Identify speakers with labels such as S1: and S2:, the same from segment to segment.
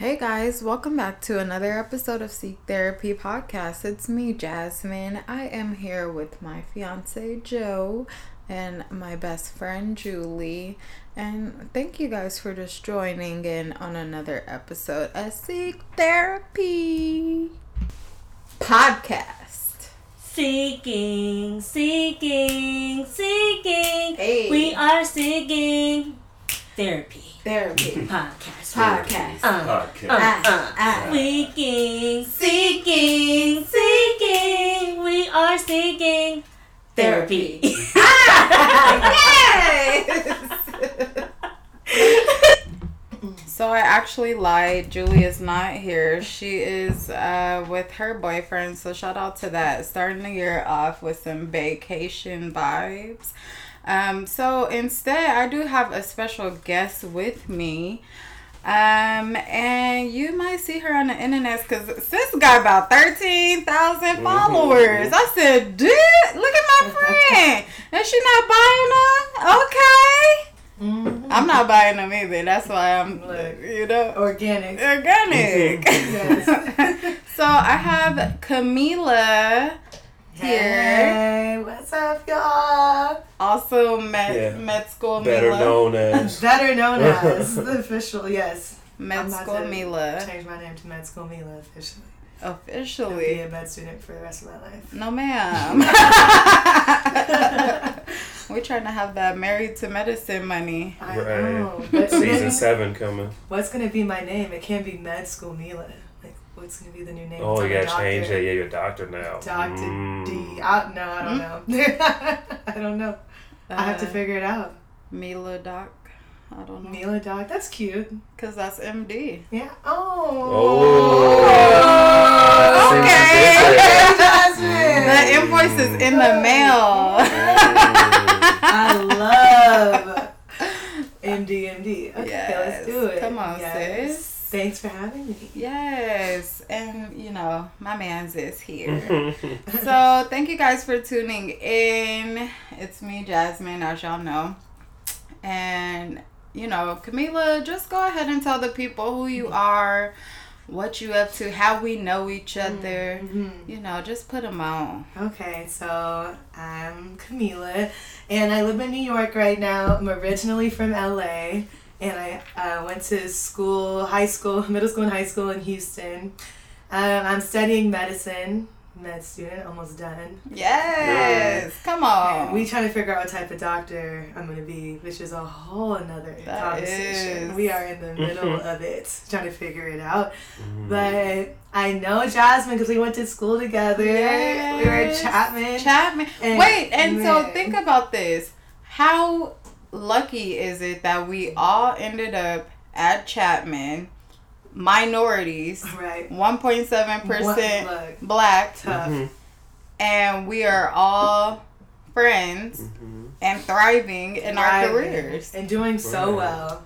S1: Hey guys, welcome back to another episode of Seek Therapy Podcast. It's me, Jasmine. I am here with my fiance, Joe, and my best friend, Julie. And thank you guys for just joining in on another episode of Seek Therapy Podcast.
S2: Seeking, seeking, seeking.
S1: Hey.
S2: We are seeking therapy
S1: Therapy
S2: podcast.
S1: Podcast.
S2: Uh,
S3: Podcast.
S2: uh,
S1: Ah, ah.
S2: Seeking, seeking, seeking. We are seeking therapy.
S1: so I actually lied. Julie is not here. She is uh, with her boyfriend. So shout out to that. Starting the year off with some vacation vibes. Um, so instead, I do have a special guest with me. Um, and you might see her on the internet because sis got about 13,000 followers. I said, dude, look at my friend. And she not buying them? Okay.
S2: Mm-hmm.
S1: I'm not buying them either. That's why I'm,
S2: Look.
S1: you know,
S2: Organic.
S1: organic.
S2: Yes.
S1: so I have Camila here,
S2: Hey, what's up, y'all?
S1: also med,
S3: Yeah.
S1: med school
S3: Better
S1: Mila.
S3: known as.
S4: Better known as the official, yes.
S1: Med
S4: I'm about
S1: school
S4: to
S1: Mila.
S4: Change my name to Med School Mila officially. I'll be
S1: Officially.
S4: a med student for the rest of my life.
S1: No, ma'am. We're trying to have that married to medicine money.
S4: I
S3: Right.
S4: know.
S3: Season seven coming.
S4: what's gonna be my name? It can't be Med School Mila. Like, what's gonna be the new name?
S3: Oh,
S4: I'm
S3: you gotta change it. Yeah, you're a doctor now.
S4: Doctor
S3: Mm.
S4: D. I, no, I don't know. I don't know. I have to
S1: Uh,
S4: figure it out.
S1: Mila Doc. I don't know.
S4: Mila Doc. That's cute.
S1: Because that's MD.
S4: Yeah.
S3: Oh.
S4: Oh.
S1: Okay.
S4: Jasmine.
S1: The invoice is in the mail.
S4: I love MD, MD. Okay,
S1: Yes.
S4: let's do it.
S1: Come on,
S4: Yes.
S1: sis.
S4: Thanks for having me.
S1: Yes, and you know, my man's is here. so, thank you guys for tuning in. It's me, Jasmine, as y'all know. And, you know, Camila, just go ahead and tell the people who you are, what you up to, how we know each other.
S4: Mhm.
S1: You know, just put them on.
S4: Okay, so I'm Camila, and I live in New York right now. I'm originally from LA, and I uh, went to school, high school, middle school, and high school in Houston. Um, I'm studying medicine, med student, almost done.
S1: Yes, come
S4: And
S1: on.
S4: we trying to figure out what type of doctor I'm gonna be, which is a whole another
S1: That
S4: conversation.
S1: is.
S4: We are in the middle of it, trying to figure it out.
S3: Mm.
S4: But I know Jasmine because we went to school together. We were at Chapman.
S1: Chapman.
S4: And-
S1: Wait, and so think about this. How lucky is it that we all ended up at Chapman, minorities,
S4: right.
S1: 1.7% black,
S4: tough.
S3: Mhm.
S1: and we are all friends
S3: Mhm.
S1: and thriving in our careers.
S4: and doing so
S3: Right.
S4: well.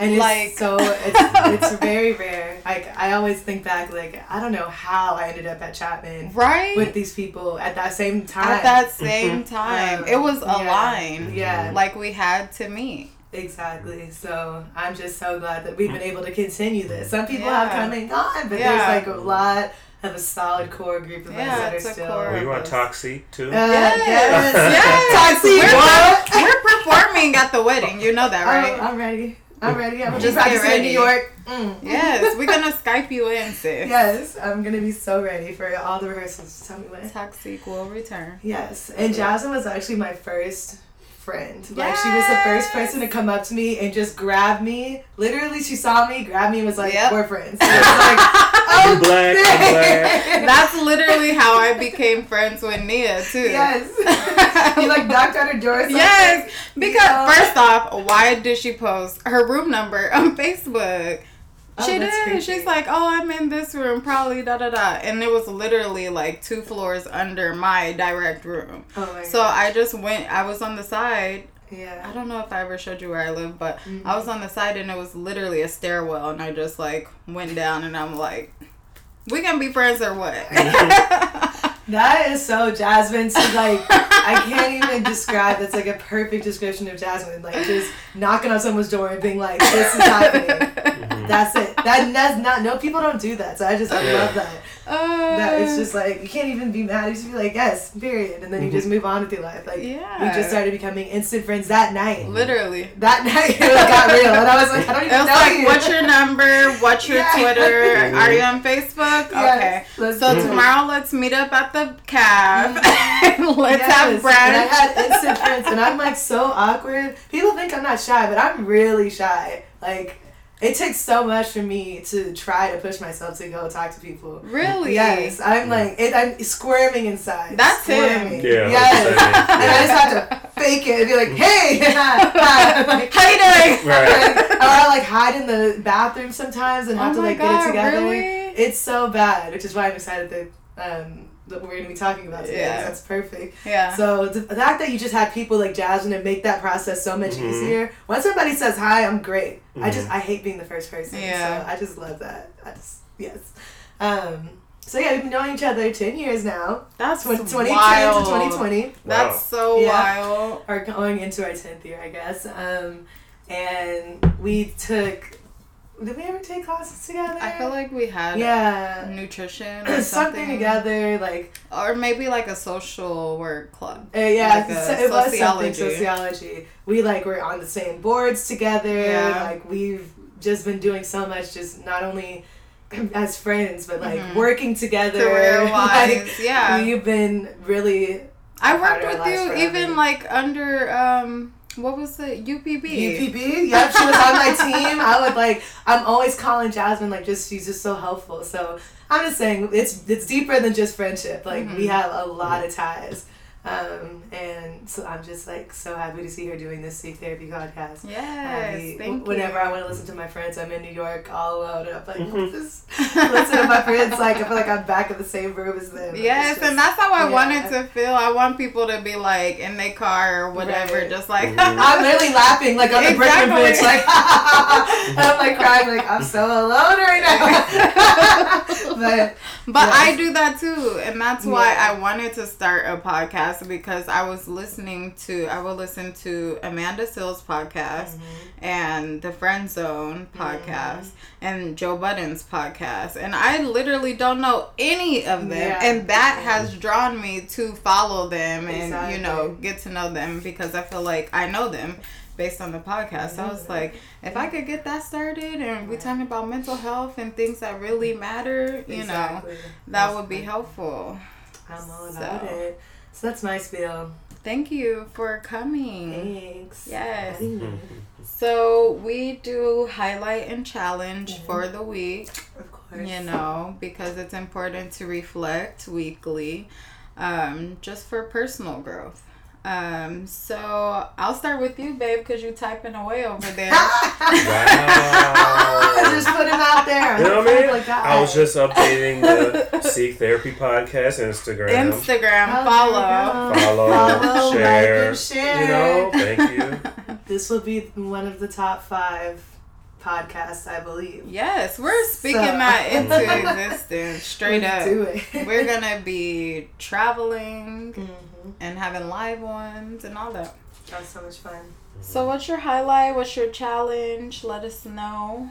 S4: And it's
S1: Like-
S4: so it's it's very rare. Like I always think back, like I don't know how I ended up at Chapman
S1: Right?
S4: with these people at that same time.
S1: at that same time.
S4: Um,
S1: it was
S4: yeah.
S1: aligned.
S4: yeah,
S1: Like we had to meet.
S4: exactly. So I'm just so glad that we've been able to continue this. Some people have come and gone, but
S1: Yeah.
S4: there's like a lot of a solid core group of
S1: Yeah,
S4: us that are still.
S1: core.
S3: Were you on
S1: Yes.
S3: Toxic too?
S4: Uh,
S1: Yes.
S4: yes.
S1: Yes.
S4: Toxic,
S1: We're, we're, performing at the wedding. You know that, right?
S4: Oh, I'm ready. I'm ready. I'm
S1: Just
S4: practicing in. New York. Mm.
S1: Yes, we're gonna Skype you in, sis.
S4: Yes, I'm gonna be so ready for all the rehearsals. Tell me when.
S1: Toxic will return.
S4: Yes, and Jasmine was actually my first friend. Like she was the first person to come up to me and just grab me. Literally, she saw me, grabbed me, and was like,
S1: Yep.
S4: "We're friends." And I was like,
S3: You oh, black, I'm black.
S1: That's literally how I became friends with Nia too.
S4: yes. you like knocked on her door. Or something?
S1: Yes, because
S4: Yeah.
S1: first off, why did she post her room number on Facebook?
S4: Oh,
S1: she did.
S4: creepy.
S1: She's like, "Oh, I'm in this room, probably da da da," and it was literally like two floors under my direct room.
S4: Oh my
S1: So
S4: God.
S1: I just went. I was on the side.
S4: Yeah.
S1: I don't know if I ever showed you where I live, but
S4: Mhm.
S1: I was on the side and it was literally a stairwell, and I just like went down, and I'm like, "We gonna be friends or what?"
S4: That is so Jasmine. So like, I can't even describe. That's like a perfect description of Jasmine. Like just knocking on someone's door and being like, "This is happening." That's it. that that's not no people don't do that. So I just I
S3: Yeah.
S4: love that.
S1: Uh,
S4: That it's just like you can't even be mad. You just be like yes, period, and then you just move on with your life. Like
S1: Yeah.
S4: we just started becoming instant friends that night.
S1: literally.
S4: That night it got real, and I was like, I don't
S1: It
S4: even
S1: was
S4: know
S1: like,
S4: you.
S1: what's your number? What's your
S4: Yeah.
S1: Twitter? Are you on Facebook?
S4: Yes,
S1: Okay.
S4: let's
S1: So
S4: do it.
S1: tomorrow, let's meet up at the caf. let's
S4: Yes,
S1: have
S4: And I
S1: brunch.
S4: had instant friends, and I'm like so awkward. People think I'm not shy, but I'm really shy. Like, it takes so much for me to try to push myself to go talk to people.
S1: Really?
S4: Yes, I'm like it, I'm squirming inside.
S1: That's him.
S4: squirming.
S3: Yeah, I
S4: Yes.
S3: was saying,
S4: And I just have to fake it and be like, hey, like,
S1: How you doing?
S3: Right.
S4: or I like hide in the bathroom sometimes and have
S1: Oh
S4: to like
S1: God,
S4: get it together.
S1: really?
S4: It's so bad, which is why I'm excited that um that we're gonna be talking about today.
S1: Yeah.
S4: That's perfect.
S1: Yeah.
S4: So the the fact that you just had people like Jasmine and make that process so much
S3: Mhm.
S4: easier. Once somebody says hi, I'm great. I
S3: Mhm.
S4: just I hate being the first person.
S1: Yeah.
S4: So I just love that. I just yes. Um. So yeah, we've been knowing each other ten years now.
S1: That's
S4: Tw- 2010
S1: wild.
S4: to 2020.
S1: That's
S3: Wow.
S1: so
S4: Yeah.
S1: wild.
S4: Are going into our tenth year, I guess. Um, and we took. Did we ever take classes together?
S1: I feel like we had
S4: yeah.
S1: nutrition or
S4: Something
S1: something,
S4: together, like
S1: or maybe like a social work club.
S4: Uh, yeah,
S1: Like
S4: so it was
S1: sociology.
S4: something sociology. We like were on the same boards together.
S1: Yeah.
S4: Like we've just been doing so much, just not only as friends, but like
S1: Mhm.
S4: working together.
S1: Career wise,
S4: Like,
S1: yeah.
S4: we've been really
S1: I worked with you
S4: forever.
S1: even like under um what was it UPB.
S4: UPB. Yep, she was on my team. I would like. I'm always calling Jasmine. Like, just she's just so helpful. So I'm just saying, it's it's deeper than just friendship. Like we
S1: Mhm.
S4: have a lot of ties. Um, and so I'm just like so happy to see her doing this Seek Therapy podcast.
S1: Yes,
S4: I-
S1: thank
S4: whenever
S1: you.
S4: I want to listen to my friends, I'm in New York all alone. And I'm like,
S3: Mhm.
S4: just listen to my friends. Like I feel like I'm back in the same room as them.
S1: Yes,
S4: It's just-
S1: and that's how I
S4: yeah.
S1: wanted to feel. I want people to be like in their car or whatever,
S4: Right.
S1: just like
S3: Mhm.
S4: I'm literally laughing like on the Brooklyn
S1: Exactly.
S4: Bridge, like and I'm like crying, like I'm so alone right now. but
S1: But
S4: Yes.
S1: I do that too, and that's why
S4: Yeah.
S1: I wanted to start a podcast because I was listening to I will listen to Amanda Seales podcast
S4: Mm-hmm.
S1: and the Friend Zone mm-hmm. podcast and Joe Budden's podcast, and I literally don't know any of them,
S4: Yeah.
S1: and that mm-hmm. has drawn me to follow them and you know get to know them because I feel like I know them based on the podcast. So I was like, mm-hmm. if I could get that started and we talking about mental health and things that really matter, you know,
S4: Exactly.
S1: that would be helpful.
S4: I'm all about
S1: So.
S4: it. So that's my spiel.
S1: Thank you for coming.
S4: Thanks.
S1: Yes.
S4: Mhm.
S1: So we do highlight and challenge for the week,
S4: Of course.
S1: you know, because it's important to reflect weekly, um, just for personal growth. Um, so I'll start with you, babe, because you're typing away over there.
S4: I just
S3: Wow.
S4: put him out there.
S3: You know what I mean?
S4: Like.
S3: I was just updating the Seek Therapy podcast Instagram.
S1: Instagram,
S4: Oh,
S1: follow.
S4: there you go.
S3: Follow,
S4: Follow,
S3: share,
S4: like, and share.
S3: You know, thank you.
S4: This will be one of the top five podcasts, I believe.
S1: Yes, we're speaking
S4: So-
S1: that into existence straight
S4: Let's
S1: up.
S4: do it.
S1: We're gonna be traveling
S4: Mhm.
S1: and having live ones and all that.
S4: That was so much fun.
S1: So, what's your highlight? What's your challenge? Let us know.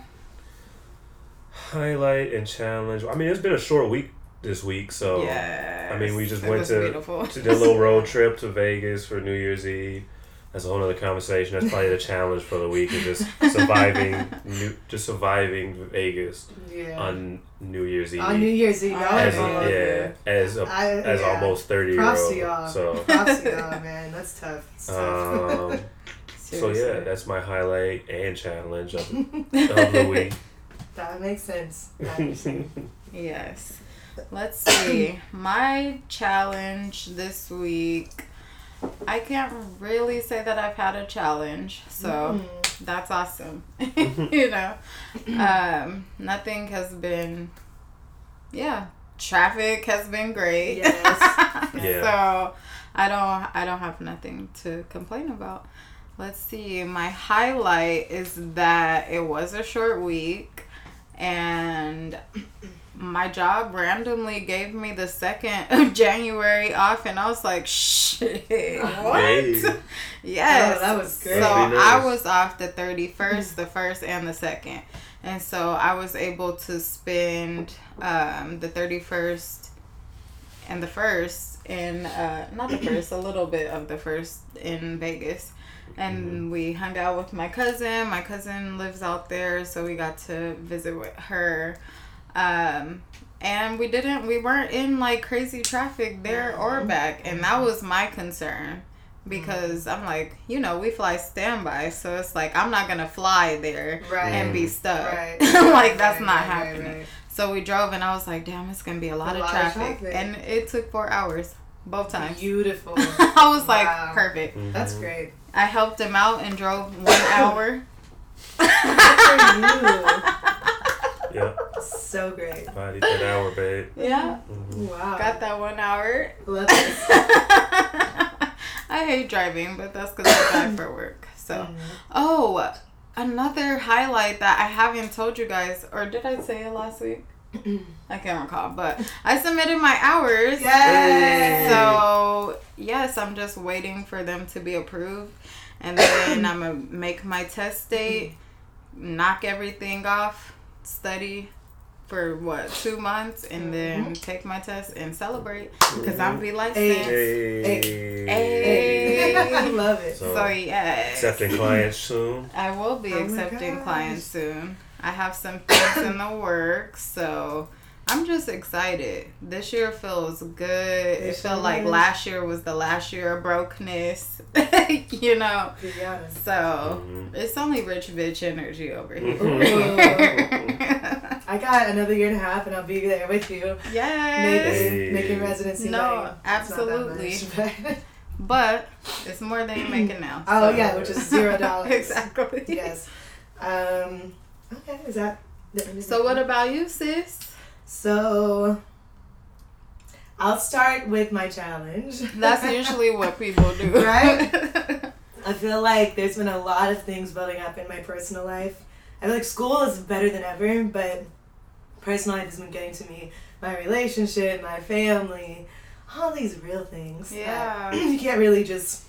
S3: Highlight and challenge. I mean, it's been a short week this week, so
S1: yeah.
S3: I mean, we just
S1: it
S3: went to
S1: beautiful.
S3: to do a little road trip to Vegas for New Year's Eve. That's a whole other conversation. That's probably the challenge for the week is just surviving, new, just surviving Vegas
S4: Yeah.
S3: on New Year's Eve.
S4: On New Year's Eve,
S1: On
S3: as
S1: New
S3: yeah,
S1: Eve.
S3: as a,
S4: I-
S3: as
S4: yeah.
S3: almost thirty year
S4: Props
S3: old.
S4: to y'all.
S3: So
S4: Props to y'all, man. That's tough. It's tough.
S3: um, so yeah, that's my highlight and challenge of, of the week.
S4: that makes sense. That makes sense.
S1: Yes. Let's see. My challenge this week. I can't really say that I've had a challenge, so
S4: Mm.
S1: that's awesome. you know, um, nothing has been. Yeah, traffic has been great.
S4: Yes.
S3: Yeah.
S1: So I don't. I don't have nothing to complain about. Let's see. My highlight is that it was a short week, and my job randomly gave me the second of January off, and I was like, "Shit, what?"
S3: Hey.
S1: Yes.
S4: Oh, that was good.
S1: So
S3: be
S1: I was off the thirty first, the first, and the second. And so I was able to spend um, the 31st and the first in, uh, not the first, a little bit of the first in Vegas. And we hung out with my cousin. My cousin lives out there, so we got to visit with her. Um, and we didn't, we weren't in like crazy traffic there or back. And that was my concern because I'm like, you know, we fly standby, so it's like I'm not gonna fly there
S4: Right.
S1: and be stuck.
S4: Right.
S1: like that's
S4: Right,
S1: not
S4: right,
S1: happening.
S4: right, right.
S1: So we drove, and I was like, damn, it's gonna be a lot,
S4: A
S1: of,
S4: lot of
S1: traffic.
S4: traffic.
S1: and it took four hours both times.
S4: Beautiful.
S1: I was like, perfect.
S4: That's
S3: Mhm.
S4: great.
S1: I helped him out and drove one hour.
S3: Yeah,
S4: you. So great.
S3: body an hour, babe.
S1: yeah,
S3: Mhm.
S4: Wow.
S1: got that one hour.
S4: Love this.
S1: I hate driving, but that's because I drive for work. So,
S4: Mm.
S1: oh, another highlight that I haven't told you guys, or did I say it last week? I can't recall, but I submitted my hours.
S4: Yay!
S1: So yes, I'm just waiting for them to be approved, and then I'm gonna make my test date, knock everything off, study for what two months, and mm-hmm. then take my test and celebrate because I'm mm-hmm. be licensed.
S3: Hey.
S1: Hey.
S4: I love it.
S3: So-
S1: So yes,
S3: Accepting clients soon.
S1: I will be
S4: Oh
S1: accepting clients soon. I have some things in the works, so I'm just excited. This year feels good. It,
S4: It
S1: felt like
S4: is.
S1: last year was the last year of brokenness, you know.
S4: To be honest.
S1: So
S3: Mhm.
S1: it's only rich bitch energy over here. Mm-hmm.
S4: I got another year and a half, and I'll be there with you.
S1: yes,
S4: Making,
S3: Hey.
S4: making residency.
S1: No,
S4: money. It's not that
S1: absolutely.
S4: much, but-
S1: but it's more than you're making now.
S4: oh yeah, which is zero dollars.
S1: exactly.
S4: Yes. Um. Okay. Is that? the end of
S1: So
S4: it?
S1: what about you, sis?
S4: So. I'll start with my challenge.
S1: That's usually what people do,
S4: Right? I feel like there's been a lot of things building up in my personal life. I feel like school is better than ever, but personal life has been getting to me. My relationship, my family, all these real things. that
S1: Yeah.
S4: you can't really just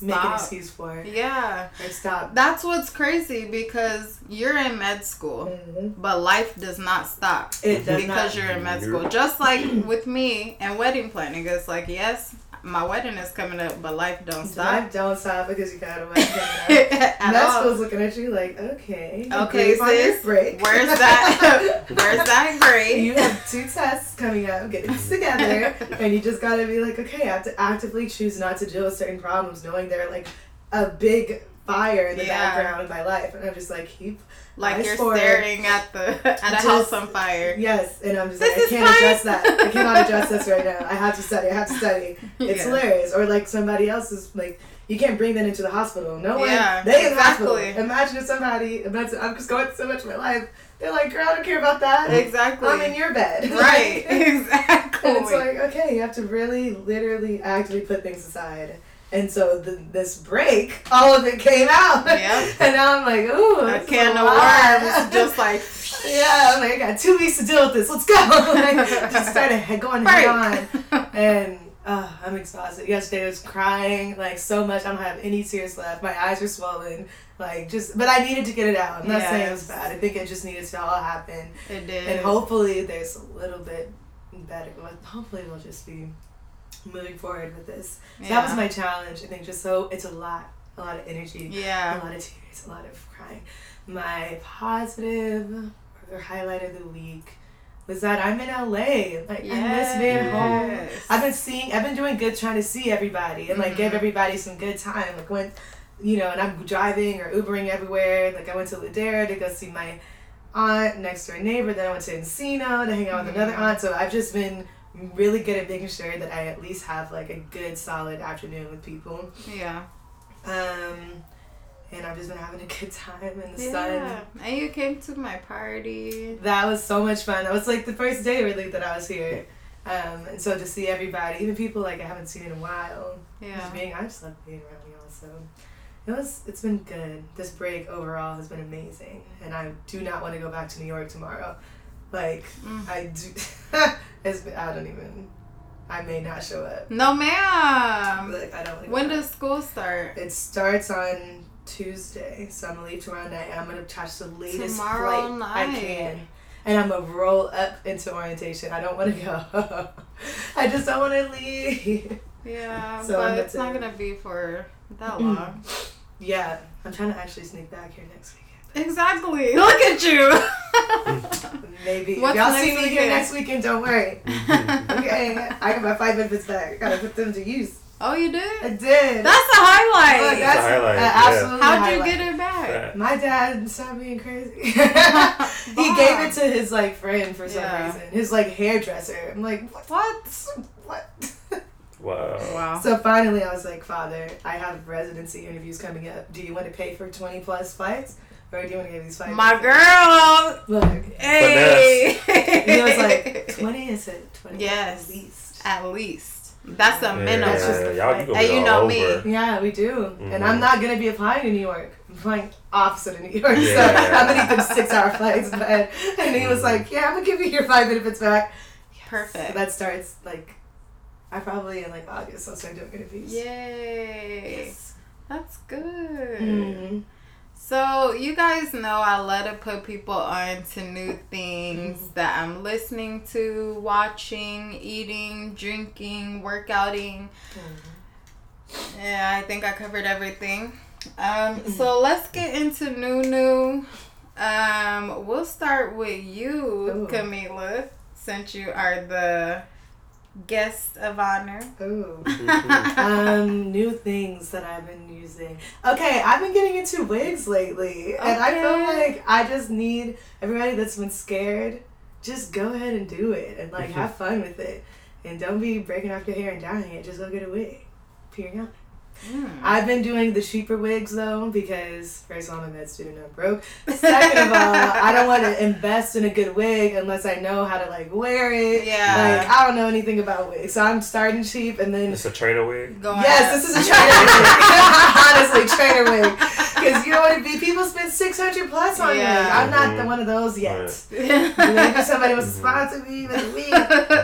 S4: make an excuse for it.
S1: Yeah.
S4: or stop.
S1: That's what's crazy because you're in med school,
S4: Mhm.
S1: but life does not stop
S4: It does
S1: because
S4: not.
S1: you're in med school. Just like with me and wedding planning, it's like, yes, my wedding is coming up, but life don't stop.
S4: Life don't stop because you got a wedding coming up. Med looking at you like, okay.
S1: Okay, sis.
S4: break.
S1: Where's that? Where's that grade?
S4: you have two tests coming up, get this together, and you just gotta be like, okay, I have to actively choose not to deal with certain problems, knowing they're like a big fire in the
S1: Yeah.
S4: background of my life, and I'm just like, keep
S1: like you're staring at the at a
S4: Just-
S1: house on fire.
S4: yes, and I'm just
S1: This
S4: like, I can't
S1: fine.
S4: address that. I cannot address this right now. I have to study. I have to study. It's
S1: Yeah.
S4: hilarious. Or like somebody else is like. You can't bring that into the hospital. No one.
S1: Yeah,
S4: they in the hospital.
S1: exactly.
S4: Imagine if somebody. Imagine, I'm just going through so much of my life. They're like, girl, I don't care about that.
S1: Exactly.
S4: I'm in your bed.
S1: right. exactly.
S4: And it's like, okay, you have to really, literally, actively put things aside. And so the, this break, all of it came out.
S1: Yep.
S4: and now I'm like, ooh,
S1: a can of worms, just like
S4: yeah, I'm like, I got two weeks to deal with this. Let's go. like, just started going head on. And uh, I'm exhausted. Yesterday I was crying like so much. I don't have any tears left. My eyes are swollen. Like just, but I needed to get it out. I'm not saying it was bad. I think it just needed to all happen.
S1: It did.
S4: And hopefully there's a little bit better. Hopefully it'll just be moving forward with this. So that was my challenge. I think just so it's a lot, a lot of energy,
S1: Yeah.
S4: a lot of tears, a lot of crying. My positive or highlight of the week was that I'm in LA. Like I miss being home. I've been seeing, I've been doing good trying to see everybody and like give
S1: Mhm.
S4: everybody some good time. Like when, you know, and I'm driving or Ubering everywhere. Like I went to Ladera to go see my aunt, next door neighbor. Then I went to Encino to hang out with another
S1: Mhm.
S4: aunt. So I've just been really good at making sure that I at least have like a good solid afternoon with people.
S1: Yeah.
S4: Um, and I've just been having a good time in the
S1: Yeah.
S4: sun.
S1: And you came to my party.
S4: That was so much fun. That was like the first day really that I was here. Um, and so to see everybody, even people like I haven't seen in a while,
S1: Yeah.
S4: just being I just love being around y'all. So it was it's been good. This break overall has been amazing, and I do not want to go back to New York tomorrow. Like
S1: Mm.
S4: I do, it's I don't even. I may not show up.
S1: No, ma'am.
S4: Like I don't.
S1: When does school start?
S4: it starts on Tuesday, so I'm gonna leave tomorrow night. And I'm gonna catch the latest
S1: Tomorrow
S4: flight I can, and I'm gonna roll up into orientation. I don't want to go. I just don't want to leave.
S1: Yeah,
S4: So
S1: but it's not
S4: gonna-
S1: be for that long.
S4: Yeah, I'm trying to actually sneak back here next weekend.
S1: Exactly. Look at you.
S4: Maybe.
S1: What's
S4: if y'all see me here next weekend, don't worry. Mm-hmm. Okay, I got my five benefits back. Gotta put them to use.
S1: oh, you did?
S4: I
S1: did.
S4: did.
S1: That's a highlight.
S4: Look, that's
S3: a highlight,
S4: an
S3: yeah.
S1: How'd you
S4: highlight.
S1: get it back?
S3: Yeah.
S4: My dad stopped being crazy. he gave it to his like friend for some
S1: Yeah.
S4: reason. His like hairdresser. I'm like, what?
S1: What?
S4: What?
S3: Wow.
S1: Wow.
S4: so finally, I was like, Father, I have residency interviews coming up. Do you want to pay for 20 plus flights, or do you want to give these flights?
S1: My girl.
S4: Look,
S1: Hey.
S4: he was like, 20 is it? 20
S1: Yes.
S4: at least.
S1: At least. That's a
S3: Yeah,
S1: minimum.
S4: That's just the
S3: y'all, you gonna
S1: Hey, you know
S3: over.
S1: me.
S4: Yeah, we do. And
S3: Mhm.
S4: I'm not gonna be applying to New York. I'm flying opposite of New York. So
S3: Yeah.
S4: I'm gonna need them six hour flights. But and he was
S3: Mhm.
S4: like, Yeah, I'm gonna give you your five benefits back. So
S1: Perfect.
S4: that starts like I probably in like August So I'll start doing interviews.
S1: Yay.
S4: Yes.
S1: That's good.
S4: Mhm.
S1: So you guys know I love to put people on to new things that I'm listening to, watching, eating, drinking, workouting. Yeah, I think I covered everything. Um, so let's get into new new. Um, we'll start with you,
S4: Ooh.
S1: Camila, since you are the guest of honor.
S4: Ooh. Um, new things that I've been using. Okay, I've been getting into wigs lately, and I feel like I just need everybody that's been scared, just go ahead and do it, and like have fun with it, and don't be breaking off your hair and dyeing it. Just go get a wig. Period.
S1: Mm.
S4: I've been doing the cheaper wigs though because first of all I'm a med student I'm broke. Second of all, I don't want to invest in a good wig unless I know how to like wear it.
S1: Yeah.
S4: Like I don't know anything about wigs, so I'm starting cheap and then
S3: It's a trainer wig.
S1: Going
S4: Yes,
S1: up.
S4: this is a trainer wig. Honestly, trainer wig. Because you know what it be? People spend 600 plus on
S1: Yeah.
S4: wig. I'm not the
S3: Mhm.
S4: one of those yet.
S3: Right.
S4: Maybe somebody wants to sponsor me with a wig.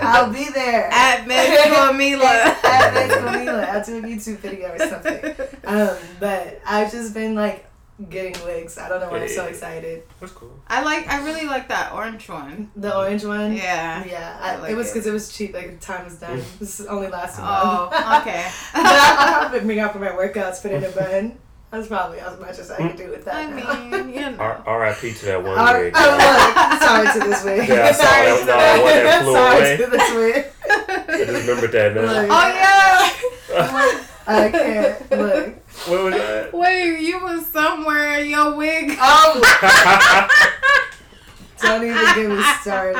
S4: I'll be there.
S1: At Miss Camila.
S4: At Miss Camila. I'll do a YouTube video or something. Um, but I've just been like getting wigs. I don't know why I'm so
S3: Yeah.
S4: excited.
S3: That's cool.
S1: I like. I really like that orange one.
S4: The orange one.
S1: Yeah.
S4: Yeah,
S1: I
S4: I,
S1: like
S4: it was because it. was cheap. Like the time was done. This only lasted. a
S1: Oh,
S4: month.
S1: okay.
S4: but I, I'll have it bring out for my workouts, put it in a bun. That's probably as much as I can do with that.
S1: I
S4: now.
S1: mean, you know.
S3: R- R.I.P. to that one
S4: All
S3: wig.
S4: right, oh, look, sorry to this wig.
S3: Yeah, I saw
S4: sorry
S3: that-
S4: to
S3: no, that one that flew
S4: sorry
S3: away.
S4: to this wig.
S3: I just remembered that now.
S4: Look.
S1: Oh yeah.
S4: I can't look.
S3: what was that?
S1: Wait, you was somewhere in your wig.
S4: Oh, don't even get me started.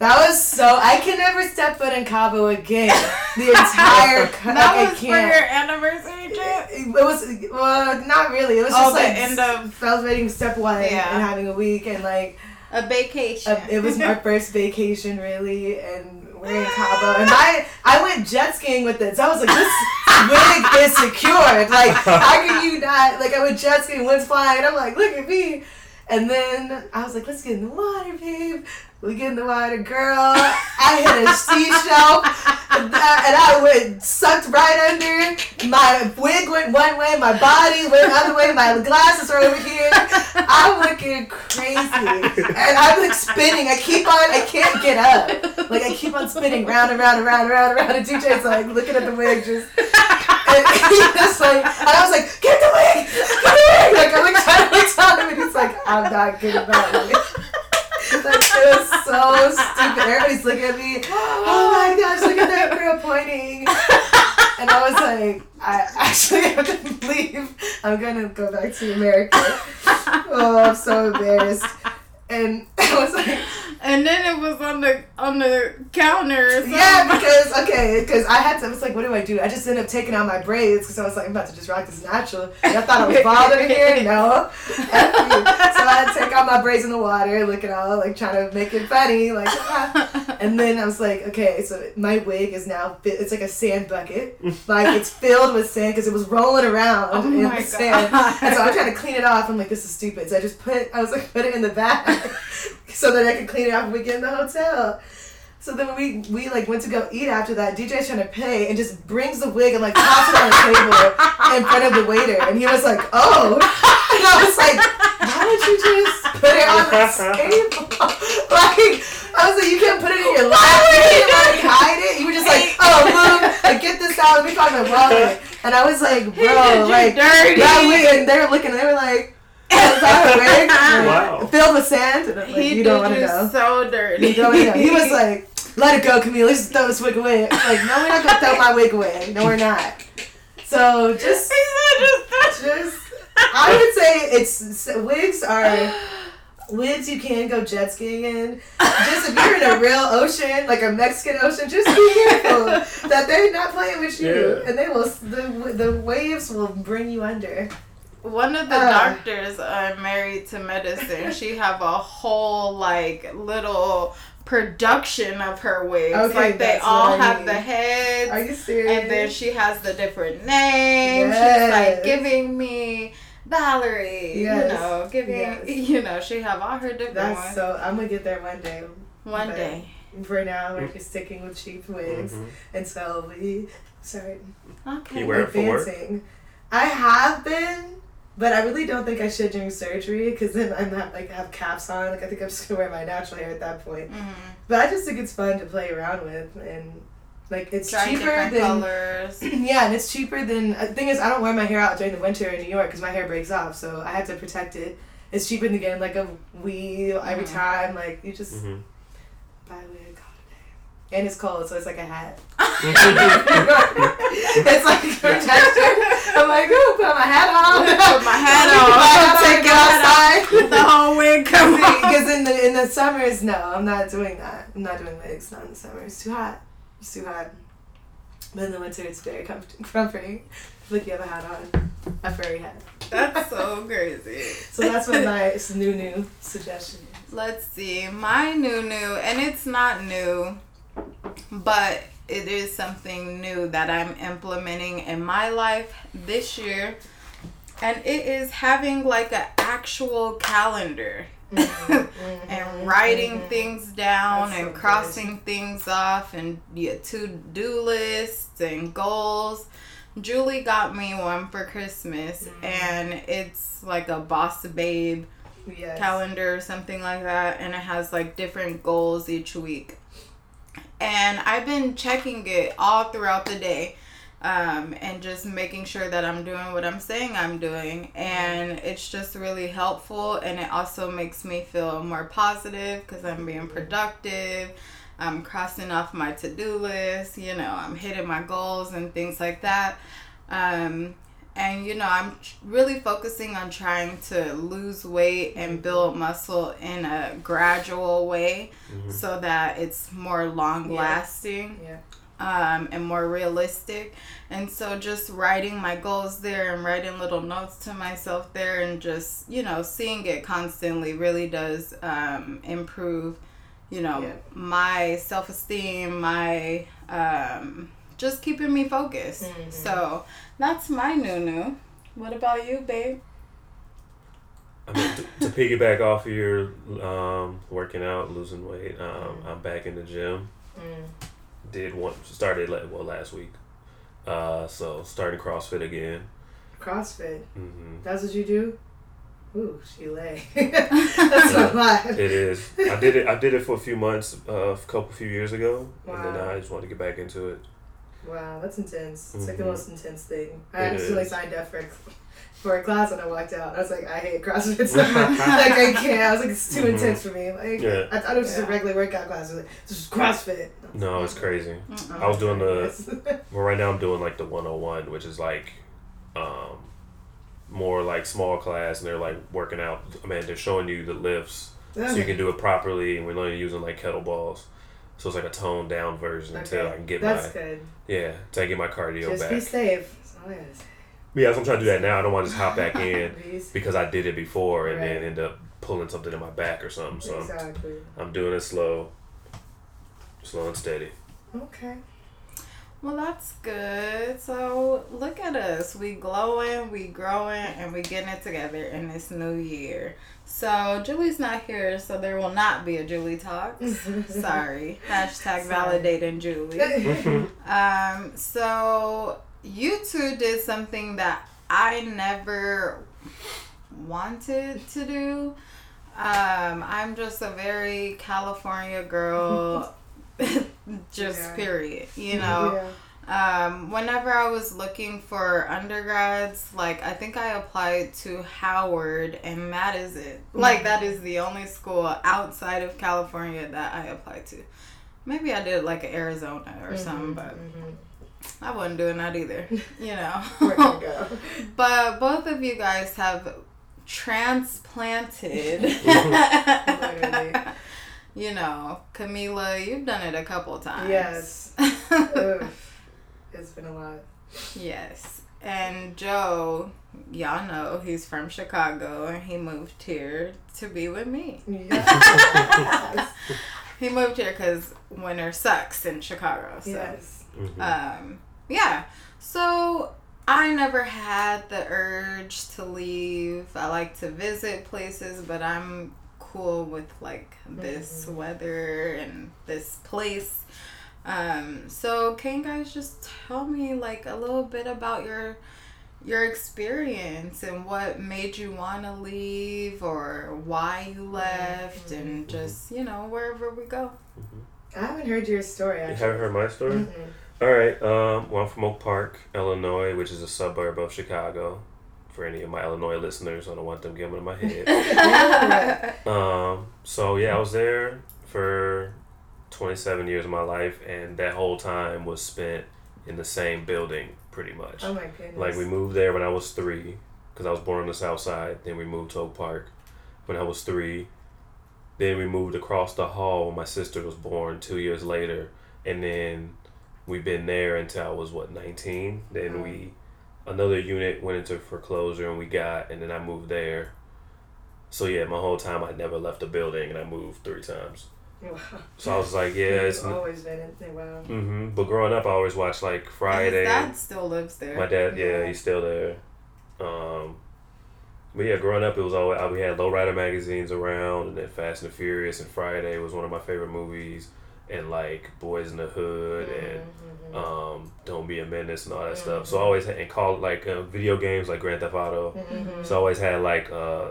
S4: That was so. I can never step foot in Cabo again. The entire. co-
S1: That
S4: like,
S1: was for
S4: can't.
S1: your anniversary trip.
S4: It was well, not really. It was
S1: Oh,
S4: just
S1: the
S4: like
S1: end of-
S4: celebrating step one
S1: Yeah.
S4: and having a week and like
S1: A vacation.
S4: Uh, it was my first vacation really and we're in Cabo and I I went jet skiing with it so I was like this wig is secured like how can you not like I went jet skiing wind's flying and I'm like look at me and then I was like let's get in the water babe we get in the water girl I hit a seashell and I went sucked right under my wig went one way my body went the other way my glasses are over here I'm looking crazy. And I'm like spinning. I keep on, I can't get up. Like, I keep on spinning round and round and round and round and round. And DJ's like looking at the wig just. And he's like, and I was like, get the wig! Get the wig! Like, I'm like trying to like tell him, and he's like, I'm not getting that wig. It was so stupid. Everybody's looking at me. Oh my gosh, look at that girl pointing. And I was like, I actually have to leave. I'm gonna go back to America. Oh, I'm so embarrassed. And I was like,
S1: and then it was on the on the counter. Something.
S4: yeah, because okay, because I had to. I was like, what do I do? I just ended up taking out my braids because I was like, I'm about to just rock this natural. And I thought I was bothering in here. No, so To my braids in the water, looking all like trying to make it funny, like. ah. And then I was like, okay, so my wig is now it's like a sand bucket, like it's filled with sand because it was rolling around
S1: Oh
S4: in the sand. And so I'm trying to clean it off. I'm like, this is stupid. So I just put, I was like, put it in the bag so that I could clean it off when we get in the hotel. So then we we like went to go eat after that. DJ's trying to pay and just brings the wig and like tosses it on the table in front of the waiter. And he was like, "Oh," and I was like, "Why would you just put it on the table?" like I was like, "You can't put it in your lap. You can't like hide it. You were just like, oh, boom, like get this out. Let me find my wallet." And I was like, "Bro, like
S1: dirty.
S4: that wig," and they were looking. and They were like. "Is that a wig?"
S3: Wow.
S4: Filled with sand. And I'm like,
S1: he
S4: you don't want to know.
S1: so dirty.
S4: You don't know. He was like, let it go, Camille. Let's just throw this wig away. I'm like, no, we're not gonna throw my wig away. No, we're not. So just,
S1: just
S4: just, I would say it's wigs are wigs you can go jet skiing in. Just if you're in a real ocean, like a Mexican ocean, just be careful that they're not playing with you,
S3: Yeah.
S4: and they will. The the waves will bring you under.
S1: One of the
S4: Uh.
S1: doctors uh, married to medicine. She have a whole like little production of her wigs.
S4: Okay,
S1: like they all
S4: what
S1: have
S4: mean.
S1: the heads.
S4: Are you serious?
S1: and then she has the different names. She's like giving me Valerie.
S4: Yes.
S1: You know, giving
S4: Yes.
S1: you know, she have all her different
S4: That's
S1: ones.
S4: so. I'm gonna get there one day.
S1: One
S4: but-
S1: day.
S4: For now, we're just sticking with cheap wigs.
S3: Mhm.
S4: And so we sorry.
S1: Okay.
S3: You wear it
S4: advancing. I have been, but I really don't think I should during surgery because then I'm not like have caps on. Like I think I'm just gonna wear my natural hair at that point.
S1: Mhm.
S4: But I just think it's fun to play around with and. Like it's
S1: Try
S4: cheaper
S1: different
S4: than
S1: colors.
S4: yeah, and it's cheaper than uh, the thing is I don't wear my hair out during the winter in New York because my hair breaks off, so I have to protect it. It's cheaper than getting like a weave every
S1: Mhm.
S4: time. Like you just
S3: Mhm.
S4: buy a wig, call it a and it's cold, so it's like a hat.
S3: Mm-hmm.
S4: it's like a protection. I'm like, ooh, put my hat on.
S1: Put my hat on.
S4: Put my hat on,
S1: Take
S4: go
S1: your hat off.
S4: outside.
S1: the whole wig come off.
S4: Because in the in the summers, no, I'm not doing that. I'm not doing wigs. Not in the summer. It's too hot. It's too hot. But in the winter, it's very comfort- comforting. Like you have a hat on, a furry hat.
S1: That's so crazy.
S4: So that's what my new new suggestion is.
S1: Let's see. My new new, and it's not new, but it is something new that I'm implementing in my life this year. And it is having like an actual calendar Mm-hmm. and mm-hmm. writing mm-hmm. things down
S4: That's so
S1: and
S4: good.
S1: crossing things off and your to do lists and goals. Julie got me one for Christmas
S4: Mm.
S1: and it's like a boss babe
S4: Yes.
S1: calendar or something like that and it has like different goals each week and i've been checking it all throughout the day um, and just making sure that i'm doing what i'm saying i'm doing. And it's just really helpful and it also makes me feel more positive because i'm being productive. I'm crossing off my to-do list you know i'm hitting my goals and things like that. Um, and you know i'm really focusing on trying to lose weight and build muscle in a gradual way
S3: Mhm.
S1: so that it's more long lasting.
S4: Yeah.
S1: Um, and more realistic and so just writing my goals there and writing little notes to myself there and just you know seeing it constantly really does um, improve you know
S4: Yeah.
S1: my self-esteem my um, just keeping me focused
S4: Mhm.
S1: so that's my new new what about you babe
S3: I mean, to, to piggyback off of your um, working out, losing weight, um, I'm back in the gym.
S4: Mm.
S3: Did one started like well last week, uh, so starting CrossFit again.
S4: CrossFit.
S3: hmm
S4: That's what you do. Ooh, she lay. That's a lot.
S3: It is. I did it. I did it for a few months, uh, a couple few years ago, and then I just wanted to get back into it.
S4: Wow, that's intense. It's like the
S3: Mhm.
S4: most intense thing. I
S3: It
S4: actually
S3: is.
S4: signed up for for a class and I walked out. I was like, I hate CrossFit so much. like I can't. I was like, it's too
S3: Mhm.
S4: intense for me. Like
S3: Yeah.
S4: I thought it was just
S1: Yeah.
S4: a regular workout class. I was like, this is CrossFit.
S3: No, it's crazy.
S1: Mm-mm.
S3: I was doing the-
S4: the.
S3: Well, right now I'm doing like the 101, which is like, um, more like small class, and they're like working out. I mean, they're showing you the lifts, so you can do it properly, and we're learning using like kettlebells. So it's like a toned down version until I can get
S4: That's
S3: my
S4: good.
S3: yeah, until I get my cardio
S4: Just
S3: back.
S4: be safe. That's all I gotta say.
S3: Yeah, so I'm trying to do that now. I don't want to just hop back in because I did it before and then end up pulling something in my back or something. So
S4: Exactly.
S3: I'm doing it slow, slow and steady.
S4: Okay.
S1: Well, that's good. So look at us. We glowing, we growing, and we getting it together in this new year. So Julie's not here, so there will not be a Julie Talks. Sorry. Hashtag
S4: Sorry.
S1: validating Julie. Um, so you two did something that I never wanted to do. Um, I'm just a very California girl, just
S4: Yeah.
S1: period. You know, um, whenever I was looking for undergrads, like I think I applied to Howard, and that is it. Like that is the only school outside of California that I applied to. Maybe I did like Arizona or something, but I wasn't doing that either. You know.
S4: Go?
S1: But both of you guys have transplanted. You know, Camila, you've done it a couple times.
S4: Yes. Oof. It's been a lot.
S1: yes. And Joe, y'all know he's from Chicago and he moved here to be with me.
S4: Yes.
S1: He moved here because winter sucks in Chicago. So.
S4: yes.
S3: Mhm.
S1: Um, yeah. So I never had the urge to leave. I like to visit places, but I'm cool with like this weather and this place. Um, so can you guys just tell me like a little bit about your your experience and what made you want to leave or why you left and just you know wherever we go
S4: I haven't heard your story
S3: You haven't heard my story? All right. Um, well, I'm from Oak Park, Illinois, which is a suburb of Chicago. For any of my Illinois listeners, I don't want them getting in my head. um, so yeah, I was there for 27 years of my life, and that whole time was spent in the same building, pretty much.
S4: Oh my goodness.
S3: Like we moved there when I was three, because I was born on the South Side. Then we moved to Oak Park when I was three. Then we moved across the hall when my sister was born two years later, and then we've been there until I was what nineteen. Then we another unit went into foreclosure and we got, and then I moved there. So yeah, my whole time I never left the building, and I moved three times.
S4: Wow.
S3: So I was like, yeah, it's.
S4: Always been in there. Wow.
S3: Mm-hmm. But growing up, I always watched like Friday.
S1: His dad still lives there
S3: My dad, yeah,
S4: Yeah.
S3: he's still there. Um, but yeah, growing up, it was always we had Lowrider magazines around, and then Fast and the Furious and Friday was one of my favorite movies, and like Boys in the Hood and
S4: Mm-hmm.
S3: um, Don't Be a Menace and all that stuff. So I always had and called like uh, video games like Grand Theft Auto.
S4: Mm-hmm.
S3: So I always had like uh,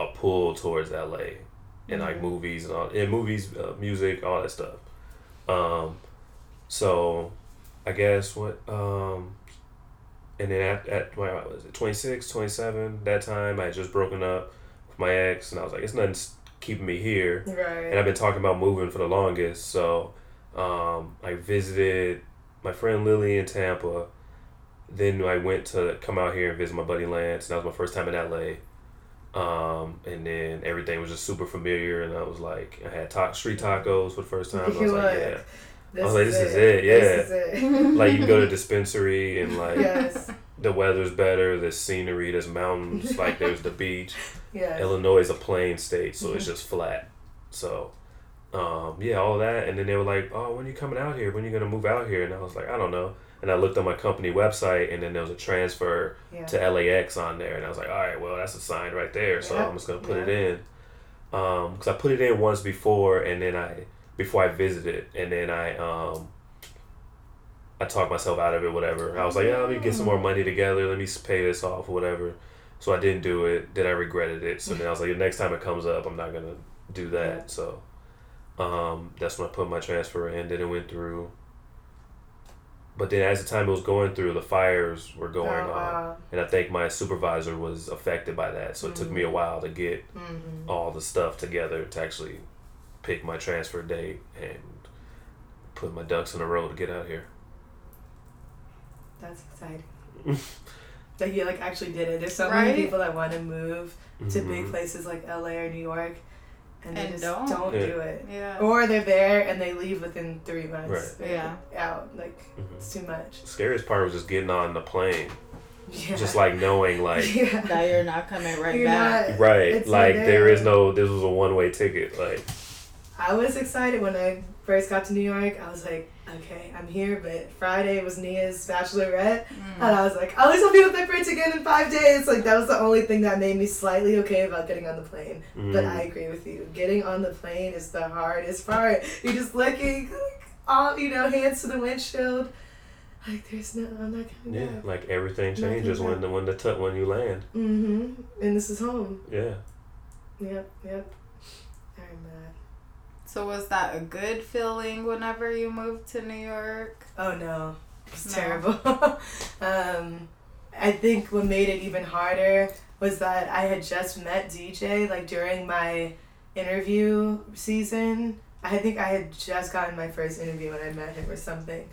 S3: a pull towards LA and like
S4: Mhm.
S3: movies and all and movies, uh, music, all that stuff. Um, so I guess what um, and then at, at what was it 26, 27, that time I had just broken up with my ex and I was like, it's nothing keeping me here. And I've been talking about moving for the longest. So um, I visited my friend Lily in Tampa. Then I went to come out here and visit my buddy Lance. And that was my first time in LA. Um, and then everything was just super familiar. And I was like, I had ta- street tacos for the first time. I was like, yeah.
S4: This,
S3: was like, this is
S4: it.
S3: it, yeah.
S4: This is it.
S3: Like you can go to dispensary and like
S4: yes.
S3: The weather's better, there's scenery, there's mountains, like there's the beach.
S4: Yeah.
S3: Illinois is a plain state, so it's just flat. So, um, yeah, all that. And then they were like, "Oh, when are you coming out here? When are you gonna move out here?" And I was like, "I don't know." And I looked on my company website, and then there was a transfer
S4: Yeah.
S3: to LAX on there, and I was like, "All right, well, that's a sign right there." So
S4: Yeah.
S3: I'm just gonna put
S4: Yeah.
S3: it in, um, because I put it in once before, and then I before I visited, and then I um. I talked myself out of it, whatever. I was like, yeah, let me get some more money together. Let me pay this off, or whatever. So I didn't do it. Then I regretted it. So then I was like, the next time it comes up, I'm not gonna do that. So um, that's when I put my transfer in. Then it went through. But then as the time it was going through, the fires were going
S4: oh,
S3: on,
S4: wow.
S3: and I think my supervisor was affected by that. So it took me a while to get
S4: Mm-hmm.
S3: all the stuff together to actually pick my transfer date and put my ducks in a row to get out here.
S4: That's exciting. that you like actually did it. There's so
S1: Right?
S4: many people that want to move to big
S3: Mhm.
S4: places like LA or New York, and they just
S1: don't.
S4: don't,
S3: Yeah.
S4: do it.
S1: yeah
S4: Or they're there and they leave within three months.
S1: Right. Yeah.
S4: Out like
S3: Mhm.
S4: it's too much.
S3: The scariest part was just getting on the plane,
S4: Yeah.
S3: just like knowing like
S4: yeah.
S1: that you're not coming right
S4: You're
S1: back
S4: not-
S3: right,
S4: It's
S3: like
S4: so
S3: there is no this was a one way ticket. Like
S4: I was excited when I first got to New York. I was like, okay, I'm here, but Friday was Nia's bachelorette,
S1: Mm.
S4: and I was like, at least I'll be with my friends again in five days. Like that was the only thing that made me slightly okay about getting on the plane. But
S3: Mm.
S4: I agree with you. Getting on the plane is the hardest part. You're just looking, like, all you know, hands to the windshield. Like there's no, I'm not coming
S3: Yeah,
S4: back.
S3: like everything changes when
S4: back.
S3: the when the t- when you land.
S4: Mm-hmm. And this is home.
S3: Yeah.
S4: Yep, yep.
S1: So was that a good feeling whenever you moved to New York?
S4: Oh no, it's
S1: No.
S4: terrible. um, I think what made it even harder was that I had just met DJ like during my interview season. I think I had just gotten my first interview when I met him or something.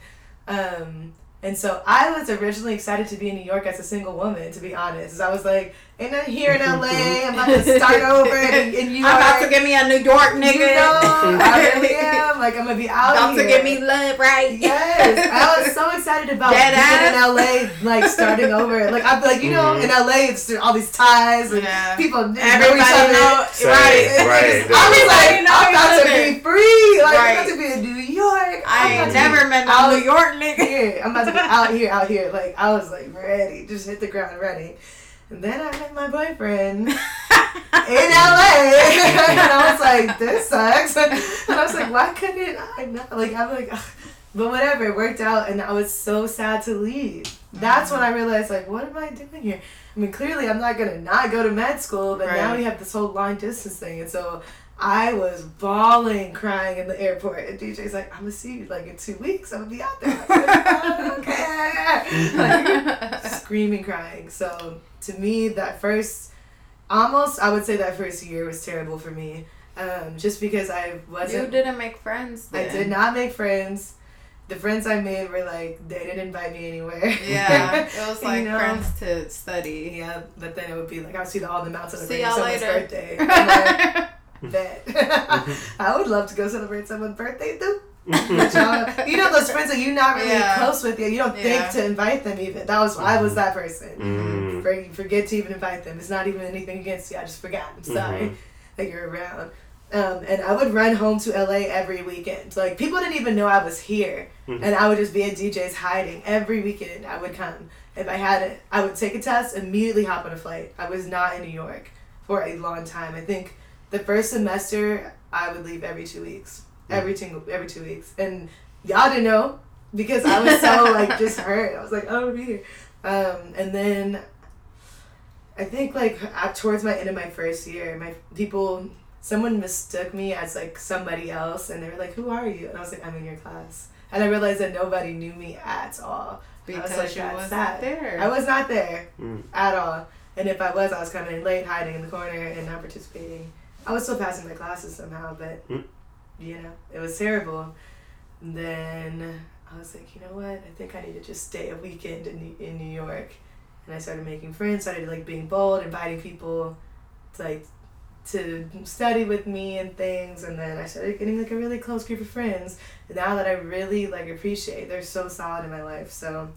S4: Um, and so I was originally excited to be in New York as a single woman, to be honest. I was like, ain't I'm here in LA. I'm about to start over in, in New York.
S1: I'm about to get me a New York nigga.
S4: You know, I really am. Like, I'm going to be out
S1: about
S4: here.
S1: to get me love right.
S4: Yes, I was so excited about
S1: Dead
S4: being in. LA, like starting over. Like I'm like, you know,
S3: Mhm.
S4: in LA, it's all these ties and
S1: Yeah.
S4: people know
S1: Everybody
S4: each other.
S1: know,
S3: Same,
S1: right?
S3: right.
S4: I was like,
S1: Everybody know
S4: I'm
S1: each
S4: about to be free. Like I'm about to be in New York. I'm
S1: I
S4: about
S1: ain't never
S4: be
S1: met no
S4: out
S1: New York nigga.
S4: here. I'm about to be out here, out here. Like I was like ready, just hit the ground running. Then I met my boyfriend in LA, and I was like, "This sucks." And I was like, "Why couldn't I not?" Like I'm like, Ugh. but whatever, it worked out, and I was so sad to leave. That's when I mm-hmm. realized, like, what am I doing here? I mean, clearly I'm not gonna not go to med school, but now we have this whole long distance thing, and so. I was bawling, crying in the airport, and DJ's like, "I'm gonna see you like in two weeks. I'm gonna be out there." Like, "I don't. Like, screaming, crying. So to me, that first, almost, I would say that first year was terrible for me, um, just because I wasn't.
S1: You didn't make friends.
S4: I did not make friends. The friends I made were like they didn't invite me anywhere.
S1: Yeah, it was
S4: You
S1: like
S4: know?
S1: friends to study.
S4: yeah, but then it would be like I would see the, all the mountains
S1: See
S4: celebrating
S1: y'all
S4: someone's
S1: later.
S4: birthday. I'm like, Bet. I would love to go celebrate someone's birthday too. But y'all- know those friends that you're not really
S1: Yeah.
S4: close with yet. You don't
S1: Yeah.
S4: think to invite them even. That was I was that person.
S3: Mm.
S4: For, forget to even invite them. It's not even anything against you. I just forgot. I'm sorry
S3: Mhm.
S4: that you're around. Um, and I would run home to LA every weekend. Like people didn't even know I was here,
S3: Mhm.
S4: and I would just be at DJ's hiding every weekend. I would come if I had it. I would take a test, immediately hop on a flight. I was not in New York for a long time. I think the first semester I would leave every two weeks, every two every two weeks, and y'all didn't know because I was so like just hurt. I was like, oh, I'm gonna be here. Um, and then I think like at, towards my end of my first year, my people, someone mistook me as like somebody else, and they were like, "Who are you?" And I was like, "I'm in your class." And I realized that nobody knew me at all.
S1: because
S4: like,
S1: you wasn't
S4: sad.
S1: there.
S4: I was not there
S3: Mm.
S4: at all. And if I was, I was coming in late, hiding in the corner, and not participating. I was still passing my classes somehow, but
S3: Mm.
S4: You know, it was terrible. And then I was like, you know what? I think I need to just stay a weekend in in New York. And I started making friends. Started like being bold, inviting people to like to study with me and things. And then I started getting like a really close group of friends. Now that I really like appreciate, they're so solid in my life. So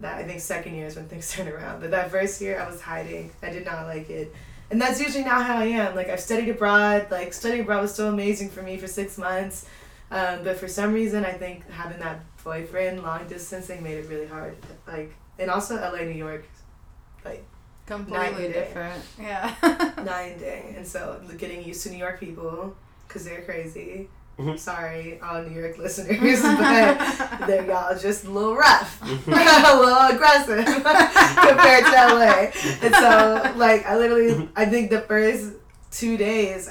S4: that I think second year is when things turn around. But that first year I was hiding. I did not like it. And that's usually not how I am. Like I've studied abroad. Like studying abroad was so amazing for me for six months. Um, but for some reason I think having that boyfriend long distance thing made it really hard. Like and also LA, New York, like
S1: completely different. Yeah.
S4: nine day. And so getting used to New York people because they're crazy.
S3: Mhm.
S4: Sorry, all New York listeners, but they're y'all just a little rough, mm-hmm. a little aggressive mm-hmm. compared to LA. Mm-hmm. And so, like, I literally, I think the first two days,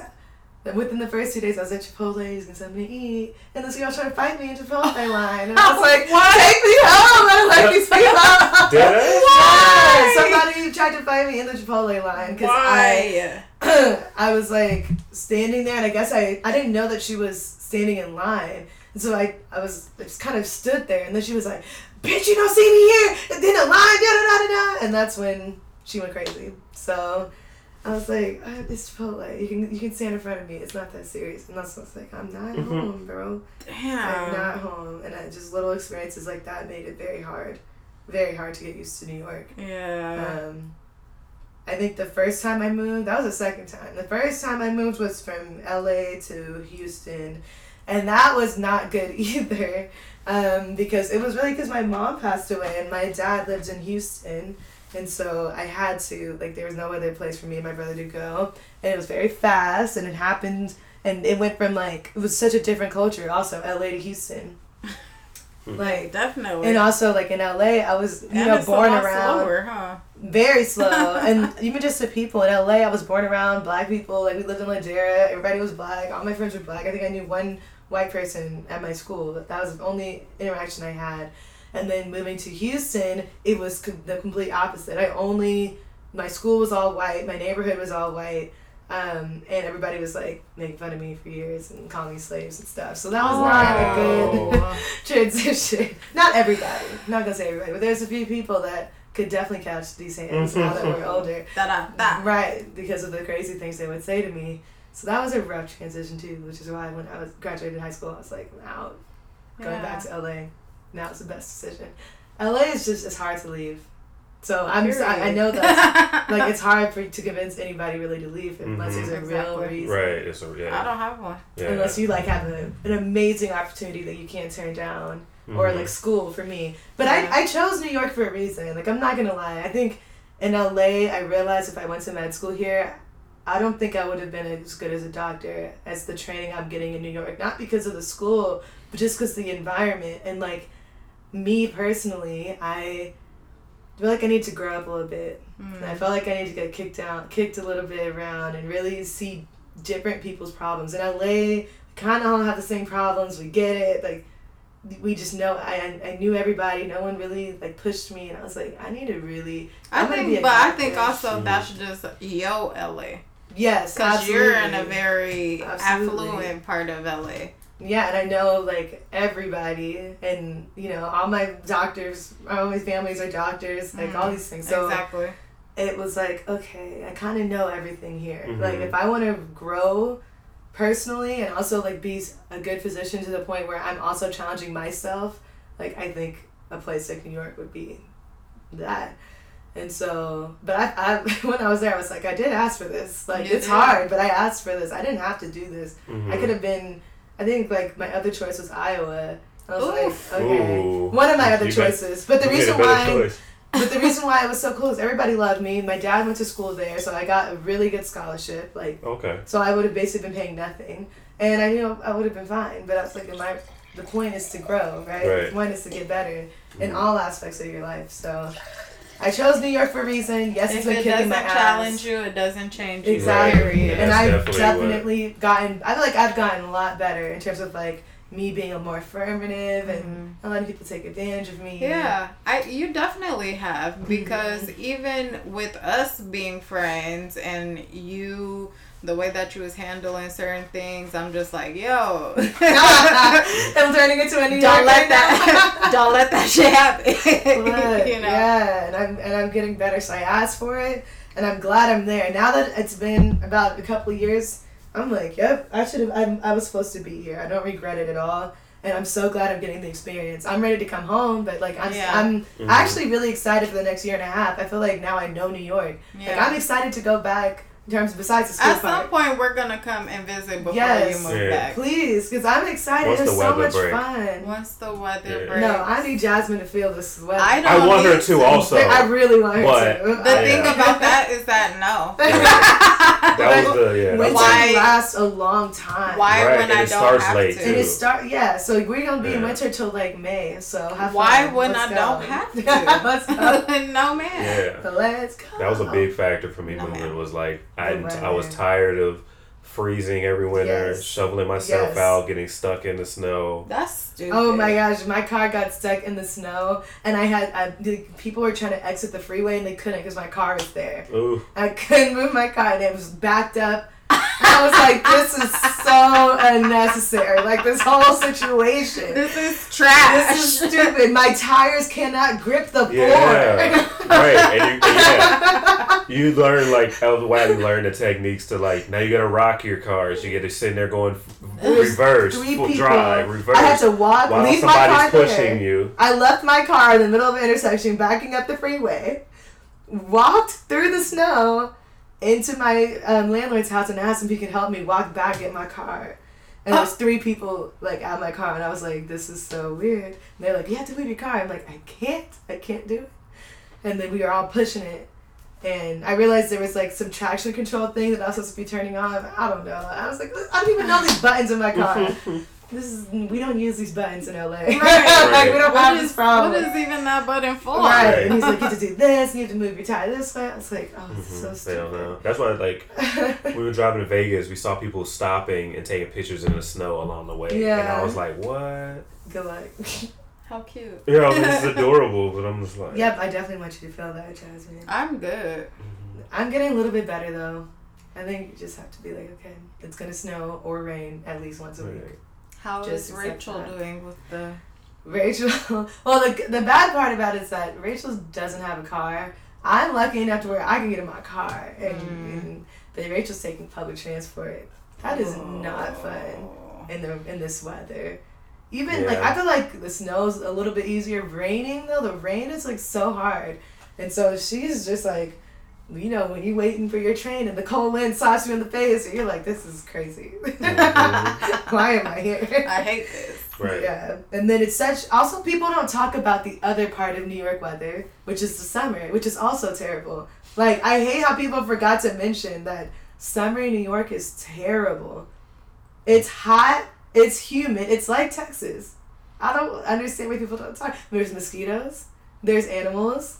S4: within the first two days, I was at Chipotle something to send me eat, and this girl tried to fight me in Chipotle line, and I was like,
S1: What?
S4: "Take me home! I don't like these people."
S3: Did I?
S1: Why?
S4: somebody tried to fight me in the Chipotle line because I
S1: Why?
S4: I was like standing there, and I guess I I didn't know that she was standing in line, and so I I was I just kind of stood there, and then she was like, "Bitch, you don't see me here, and then the line, da da da da da," and that's when she went crazy. So. I was like, uh, it's Chipotle. You can you can stand in front of me. It's not that serious. And that's when I was like, I'm not
S3: Mhm.
S4: home, bro. I'm not home. And I, just little experiences like that made it very hard, very hard to get used to New York.
S1: Yeah.
S4: Um, I think the first time I moved, that was the second time. The first time I moved was from LA to Houston. and that was not good either. Um, because it was really because my mom passed away and my dad lived in Houston, and so I had to like there was no other place for me and my brother to go, and it was very fast, and it happened, and it went from like it was such a different culture also L.A. to Houston. Like
S1: Definitely.
S4: and also like in LA, I was you
S1: And
S4: know born around
S1: slower, huh?
S4: Very slow, and even just the people in LA, I was born around black people. Like we lived in Ladera, everybody was black. All my friends were black. I think I knew one white person at my school. That was the only interaction I had. And then moving to Houston, it was co- the complete opposite. I only my school was all white, my neighborhood was all white. Um, and everybody was like making fun of me for years and calling me slaves and stuff. So that was not a good transition. Not everybody. Not gonna say everybody, but there's a few people that could definitely catch these hands now that we're older.
S1: Da da da.
S4: Right, because of the crazy things they would say to me. So that was a rough transition too, which is why when I was graduated high school, I was like, I'm out. Going back to LA. Now it's the best decision. LA is just it's hard to leave. So I'm I, I know that like it's hard for to convince anybody really to leave unless
S3: Mhm.
S4: there's a real reason.
S3: Right. It's a, yeah.
S1: I don't have one.
S3: yeah.
S4: Unless you like have a, an amazing opportunity that you can't turn down or
S3: Mhm.
S4: like school for me. But
S1: Yeah.
S4: I, I chose New York for a reason. Like I'm not gonna lie. I think in LA I realized if I went to med school here, I don't think I would have been as good as a doctor as the training I'm getting in New York. Not because of the school, but just because the environment and like me personally, I feel like I need to grow up a little bit. And I felt like I need to get kicked out, kicked a little bit around, and really see different people's problems. In LA, kind of all have the same problems. We get it. Like we just know. I I knew everybody. No one really like pushed me, and I was like, I need to really.
S1: I
S4: I'm gonna be
S1: think, but I think also
S3: Mhm.
S1: that's just yo LA
S4: Yes,
S1: because you're in a very
S4: Absolutely.
S1: affluent part of LA.
S4: Yeah, and I know like everybody, and you know all my doctors, all my families are doctors, like all
S1: Mhm.
S4: these things. So
S1: exactly.
S4: it was like okay i kind of know everything here
S3: Mhm.
S4: like if i want to grow personally and also like be a good physician to the point where i'm also challenging myself like i think a place like new york would be that and so but i, I when i was there i was like i did ask for this like
S1: You
S4: it's
S1: did.
S4: hard but i asked for this i didn't have to do this
S3: Mhm.
S4: i could have been i think like my other choice was iowa I was
S1: Oof.
S4: like, okay.
S3: Ooh.
S4: One of my other
S3: You made-
S4: choices. But the
S3: You made a
S4: reason why
S3: choice.
S4: But the reason why it was so cool is everybody loved me. My dad went to school there, so I got a really good scholarship. Like,
S3: Okay.
S4: so I would have basically been paying nothing, and I knew I would have been fine. But I was like, my the point is to grow, right?
S3: Right.
S4: The point is to get better in
S3: Mhm.
S4: all aspects of your life. So, I chose New York for a reason. Yes, it's
S1: If
S4: been
S1: it
S4: kicking
S1: doesn't challenge you, it doesn't change you.
S4: Exactly.
S1: period.
S4: And I've
S3: definitely
S4: definitely gotten. I feel like I've gotten a lot better in terms of like me being a more affirmative and
S1: Mhm.
S4: not letting people take advantage of me.
S1: Yeah, I you definitely have because
S4: Mm-hmm.
S1: even with us being friends and you the way that you was handling certain things, I'm just like, yo,
S4: I'm turning into a New
S1: don't
S4: York
S1: let
S4: right
S1: that don't let that shit happen.
S4: But,
S1: you know.
S4: Yeah, and I'm and I'm getting better. So I asked for it, and I'm glad I'm there. Now that it's been about a couple of years, I'm like, yep, I should have. I'm, I was supposed to be here. I don't regret it at all, and I'm so glad I'm getting the experience. I'm ready to come home, but like I'm
S1: Yeah.
S4: I'm
S3: Mhm.
S4: actually really excited for the next year and a half. I feel like now I know New York. Like I'm excited to go back in terms besides the school
S1: At some point, we're gonna come and visit before
S4: Yes.
S1: you move
S3: Yeah.
S1: back.
S4: Please, because I'm excited.
S3: Once
S4: it's so much
S3: break.
S4: fun.
S1: Once the weather
S3: Yeah.
S1: breaks.
S4: No, I need Jasmine to feel the sweat.
S1: I
S3: I
S1: don't I
S3: want her
S1: need
S3: to also.
S4: I really want her
S3: But-
S4: to.
S1: The
S3: Yeah.
S1: thing about that is that no.
S3: That was the yeah. that
S4: Winter
S1: Why-
S4: lasts a long time.
S1: Why
S3: Right,
S1: when
S3: and
S1: I
S3: it
S1: don't
S3: starts
S1: have
S3: late,
S1: to?
S4: And
S3: too.
S4: it start yeah, so we're gonna be in winter till like May. So have
S1: Why
S4: fun.
S1: when
S4: Let's
S1: I
S4: go.
S1: don't have to?
S4: Let's
S1: no man.
S3: Yeah.
S4: So let's go.
S3: That was a big factor for me
S1: No,
S3: moving.
S1: man.
S3: Was like I I was tired of freezing every winter,
S4: Yes.
S3: shoveling myself
S4: Yes.
S3: out, getting stuck in the snow.
S1: That's stupid.
S4: Oh my gosh, my car got stuck in the snow, and I had I, people were trying to exit the freeway and they couldn't because my car was there.
S3: Ooh,
S4: I couldn't move my car and it was backed up. I was like, this is so unnecessary. Like this whole situation.
S1: This is trash.
S4: This is stupid. My tires cannot grip the floor.
S3: yeah, right. And you, yeah, you learn like how why you learn the techniques to like now you gotta rock your cars. You get to sit there going f- reverse,
S4: three
S3: full
S4: people.
S3: drive, reverse.
S4: I had to walk,
S3: while
S4: leave my car
S3: somebody's
S4: there.
S3: you.
S4: I left my car in the middle of an intersection, backing up the freeway, walked through the snow into my um, landlord's house and asked him if he could help me walk back, get my car. And there was three people like out my car, and I was like, "This is so weird." And they're like, "You have to leave your car." I'm like, "I can't, I can't do it." And then we were all pushing it, and I realized there was like some traction control thing that I was supposed to be turning on. I don't know. I was like, I don't even know these buttons in my car. this is we don't use these buttons in LA. like we don't
S1: What
S4: have
S1: is,
S4: this problem.
S1: what is even that button for?
S4: Right. And he's like, you have to do this, you have to move your tie this way. I was like, oh, this is so.
S3: They don't
S4: stupid.
S3: know. That's why, like, we were driving to Vegas. We saw people stopping and taking pictures in the snow along the way, Yeah. and
S4: Yeah.
S3: I was like, "What?"
S4: Good luck.
S1: How cute.
S3: You know, this is adorable, but I'm just like,
S4: yep, I definitely want you to feel that, Jasmine.
S1: I'm good.
S3: Mhm.
S4: I'm getting a little bit better though. I think you just have to be like, okay, it's gonna snow or rain at least once a week.
S3: Right.
S1: How
S4: Just
S1: is Rachel
S4: that.
S1: doing with the?
S4: Rachel, well, the the bad part about it is that Rachel doesn't have a car. I'm lucky enough to where I can get in my car, and,
S1: Mm.
S4: and but Rachel's taking public transport. That is not fun.
S1: Oh.
S4: in the in this weather. Even like I feel like the snow's a little bit easier. Raining though, the rain is like so hard, and so she's just like, you know, when you're waiting for your train and the cold wind slaps you in the face, and you're like, this is crazy. Why am I here?
S1: I hate this.
S3: Right.
S4: Yeah, and then it's such. Also, people don't talk about the other part of New York weather, which is the summer, which is also terrible. Like I hate how people forgot to mention that summer in New York is terrible. It's hot. It's humid. It's like Texas. I don't understand why people don't talk. There's mosquitoes. There's animals.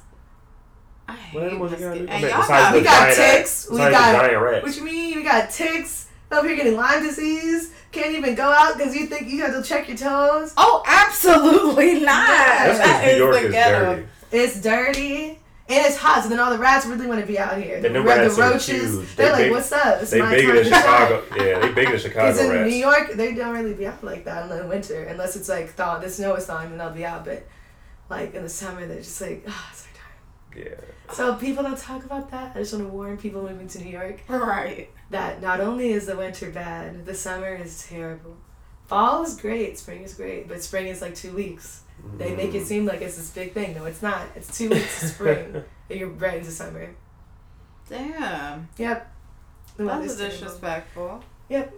S1: I
S3: What animals you got?
S1: mosquitoes.
S3: I mean,
S1: y'all
S3: besides
S1: got
S4: we got ticks, we got-
S3: the giant rats.
S4: What you mean? We got ticks up here getting Lyme disease. Can't even go out because you think you have to check your toes.
S1: Oh, absolutely not.
S4: That's 'cause
S1: That
S3: New
S1: is
S3: York is dirty.
S4: It's dirty and it's hot, so then all the rats really want to be out here. The,
S3: them rats
S4: the
S3: are
S4: roaches,
S3: huge.
S4: they're
S3: They
S4: like,
S3: big-
S4: "What's up? It's
S3: They
S4: my
S3: bigger
S4: time
S3: than. Chicago. Yeah, they bigger than Chicago
S4: Because in
S3: rats.
S4: New York, they don't really be out like that in the winter, unless it's like thaw. The snow is thawing, then they'll be out. But like in the summer, they're just like, "Ah, it's our time."
S3: Yeah.
S4: So people don't talk about that. I just want to warn people moving to New York
S1: Right.
S4: that not only is the winter bad, the summer is terrible. Fall is great, spring is great, but spring is like two weeks. They make it
S3: Mm.
S4: seem like it's this big thing. No, it's not. It's two weeks of spring, and you're right into summer.
S1: Damn.
S4: Yep. The
S1: That's
S4: weather's terrible.
S1: disrespectful.
S4: Yep.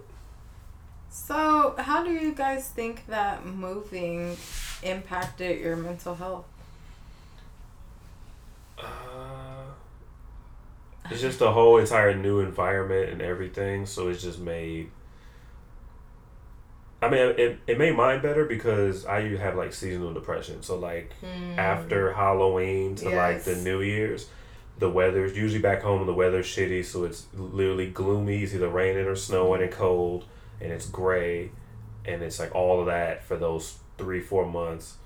S1: So, how do you guys think that moving impacted your mental health?
S3: Uh, it's just a whole entire new environment and everything, so it's just made. I mean, it, it made mine better because I have like seasonal depression. So like after Halloween to like the New Year's, the weather's usually back home. The weather's shitty, so it's literally gloomy. It's either raining or snowing and cold, and it's gray, and it's like all of that for those three four months.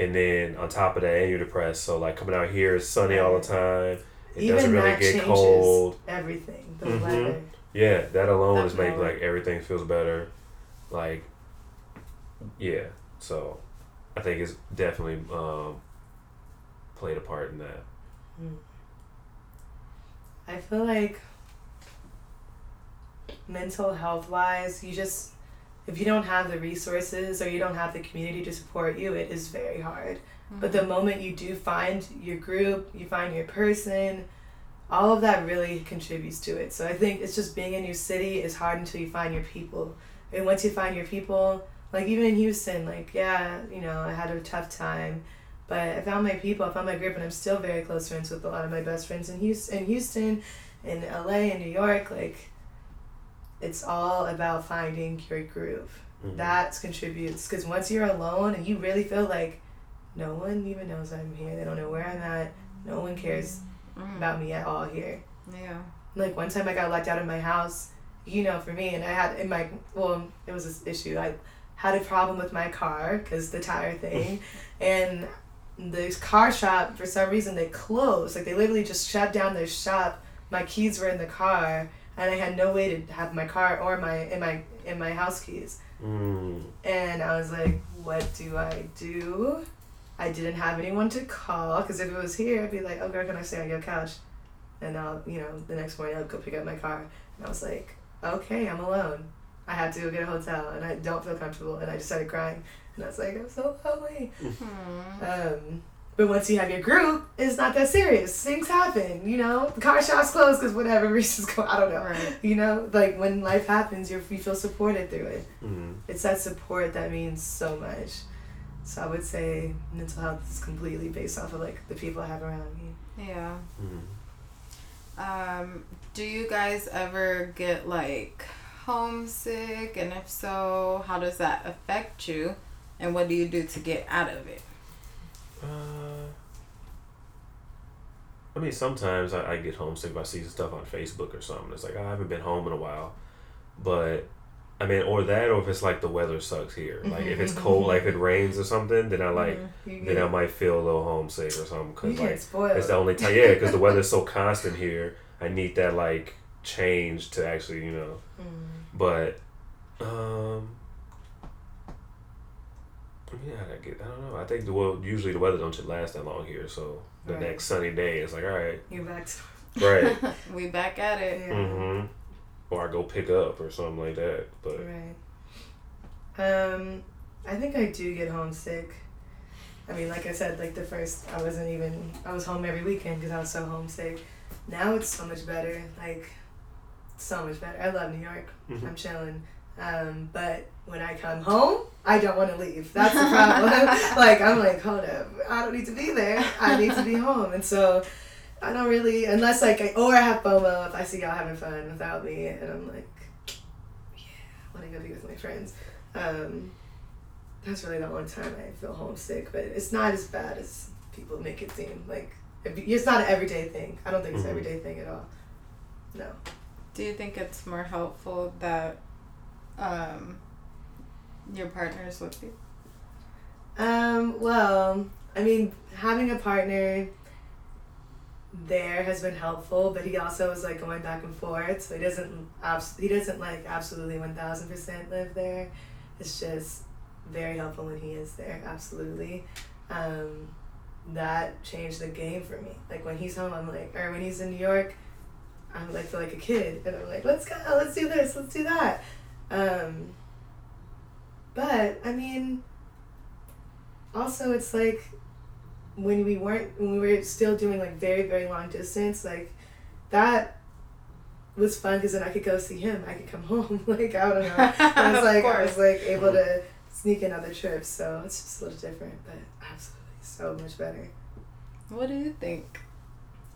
S3: And then on top of that, and you're depressed. So like coming out here, it's sunny all the time. It
S4: Even
S3: doesn't really
S4: that
S3: get cold.
S4: everything. The
S3: Mhm.
S4: weather.
S3: Yeah, that alone is making like everything feels better. Like, yeah. So, I think it's definitely um, played a part in that.
S4: I feel like mental health wise, you just if you don't have the resources or you don't have the community to support you, it is very hard. But mm. the moment you do find your group, you find your person, all of that really contributes to it. So I think it's just being in your city is hard until you find your people. And once you find your people, like even in Houston, like yeah, you know, I had a tough time, but I found my people, I found my group, and I'm still very close friends with a lot of my best friends in Houston, in Houston, in LA, in New York. Like, it's all about finding your groove.
S3: Mhm.
S4: That contributes because once you're alone and you really feel like no one even knows I'm here, they don't know where I'm at, no one cares
S1: Mm.
S4: about me at all here.
S1: Yeah.
S4: Like one time I got locked out of my house, you know, for me, and I had in my well, it was this issue. I had a problem with my car because the tire thing, and the car shop for some reason they closed. Like they literally just shut down their shop. My keys were in the car, and I had no way to have my car or my in my in my house keys.
S3: Mm.
S4: And I was like, what do I do? I didn't have anyone to call because if it was here, I'd be like, oh, girl, can I stay on your couch? And I'll, you know, the next morning I'll go pick up my car. And I was like, okay, I'm alone. I have to go get a hotel and I don't feel comfortable. And I just started crying. And I was like, I'm so lonely.
S1: Hmm.
S4: Um, But once you have your group, it's not that serious. Things happen, you know. The car shop's closed because whatever reasons go. I don't know.
S1: Right.
S4: You know, like when life happens, you're, you feel supported through it.
S3: Mhm.
S4: It's that support that means so much. So I would say mental health is completely based off of like the people I have around me.
S1: Yeah.
S3: Mhm.
S1: Um, do you guys ever get like homesick? And if so, how does that affect you? And what do you do to get out of it?
S3: Uh, I mean, sometimes I, I get homesick if I see stuff on Facebook or something. It's like "Oh, I haven't been home in a while, but I mean, or that, or if it's like the weather sucks here. Like if it's cold, like if it rains or something, then I like
S4: You
S3: then I might feel a little homesick or something because
S4: get
S3: like it's the only time. Yeah, because the weather's so constant here. I need that like change to actually you know.
S4: Mm.
S3: But um. Yeah, I get. I don't know. I think the well, usually the weather don't last that long here, so the
S4: Right.
S3: next sunny day it's like, all right,
S4: You're back to
S3: right,
S1: we back at it.
S4: yeah.
S3: mm-hmm. or I go pick up or something like that. But
S4: Right. Um, I think I do get homesick. I mean, like I said, like the first, I wasn't even, I was home every weekend because I was so homesick. Now it's so much better. Like, so much better. I love New York.
S3: Mhm.
S4: I'm chilling. Um, but when I come home, I don't want to leave. That's the problem. like, I'm like, hold up. I don't need to be there. I need to be home. And so, I don't really, unless like, I, or I have FOMO if I see y'all having fun without me, and I'm like, yeah, I want to go be with my friends. Um, that's really the only time I feel homesick, but it's not as bad as people make it seem. Like, it's not an everyday thing. I don't think it's an
S3: Mhm.
S4: everyday thing at all. No.
S1: Do you think it's more helpful that um, your partner's with you?
S4: Um, well, I mean, having a partner there has been helpful, but he also is like going back and forth, so he doesn't abs- he doesn't like absolutely one thousand percent live there. It's just very helpful when he is there, absolutely. Um, that changed the game for me. Like when he's home, I'm like, or when he's in New York, I'm like feel like a kid, and I'm like, let's go, let's do this, let's do that. Um, but I mean, also it's like when we weren't when we were still doing like very very long distance like that was fun because then I could go see him. I could come home. Like I don't know. I was
S1: Of
S4: like I was like able to sneak in other trips so it's just a little different but absolutely so much better.
S1: What do you think?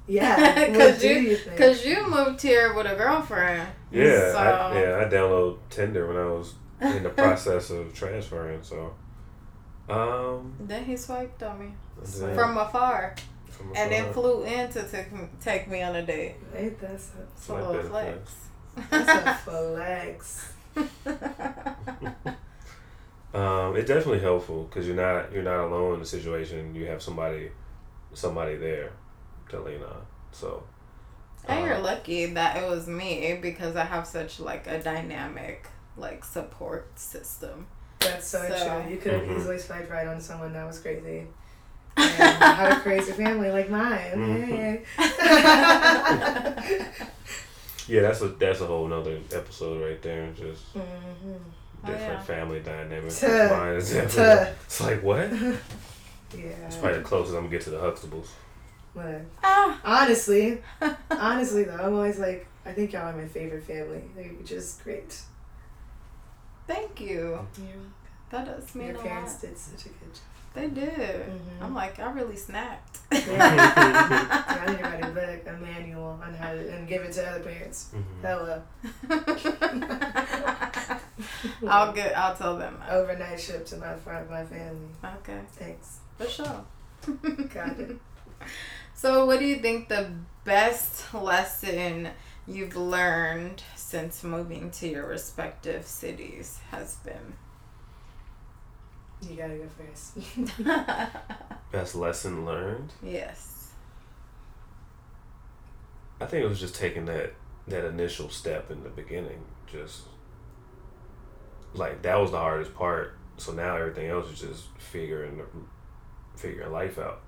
S4: yeah what
S1: 'Cause
S4: do
S1: you-
S4: you think?
S1: Because you moved here with a girlfriend.
S3: yeah,
S1: So-
S3: I, yeah, I downloaded Tinder when I was in the process of transferring. So, um,
S1: Then he swiped on me
S3: yeah,
S1: from afar
S3: from
S1: and then flew in to take, take me on a date.
S4: Ain't that so
S1: It's a
S3: Like
S1: little
S3: that
S1: flex.
S4: that's a flex
S3: Um, it's definitely helpful because you're not you're not alone in the situation. You have somebody somebody there to lean on. So
S1: and you're
S3: um,
S1: lucky that it was me because I have such like a dynamic like support system.
S4: That's so,
S1: So-
S4: true. You could have
S3: Mhm.
S4: easily swiped right on someone that was crazy. And had a crazy family like mine.
S3: Mhm.
S4: Hey.
S3: yeah, that's a that's a whole nother episode right there. Just
S4: hmm
S1: Oh,
S3: different
S1: yeah.
S3: family dynamics. Mine is it's like what?
S4: Yeah.
S3: It's probably the closest I'm gonna get to the Huxtables.
S4: But
S1: Ah.
S4: honestly, honestly though, I'm always like, I think y'all are my favorite family. They're just great.
S1: Thank you.
S4: Your,
S1: That does mean
S4: your
S1: a
S4: parents
S1: lot.
S4: did such a good job.
S1: They did.
S4: Mhm.
S1: I'm like, I really snapped.
S4: Yeah. I need to write a book, a manual on how to, and give it to other parents.
S3: Mhm.
S4: Hello.
S1: I'll get. I'll tell them. that.
S4: Overnight ship to my front my family.
S1: Okay,
S4: Thanks.
S1: for sure.
S4: Got it.
S1: So, what do you think the best lesson you've learned since moving to your respective cities has been?
S4: You gotta go first.
S3: Best lesson learned.
S1: yes.
S3: I think it was just taking that that initial step in the beginning. Just like that was the hardest part. So now everything else is just figuring figuring life out.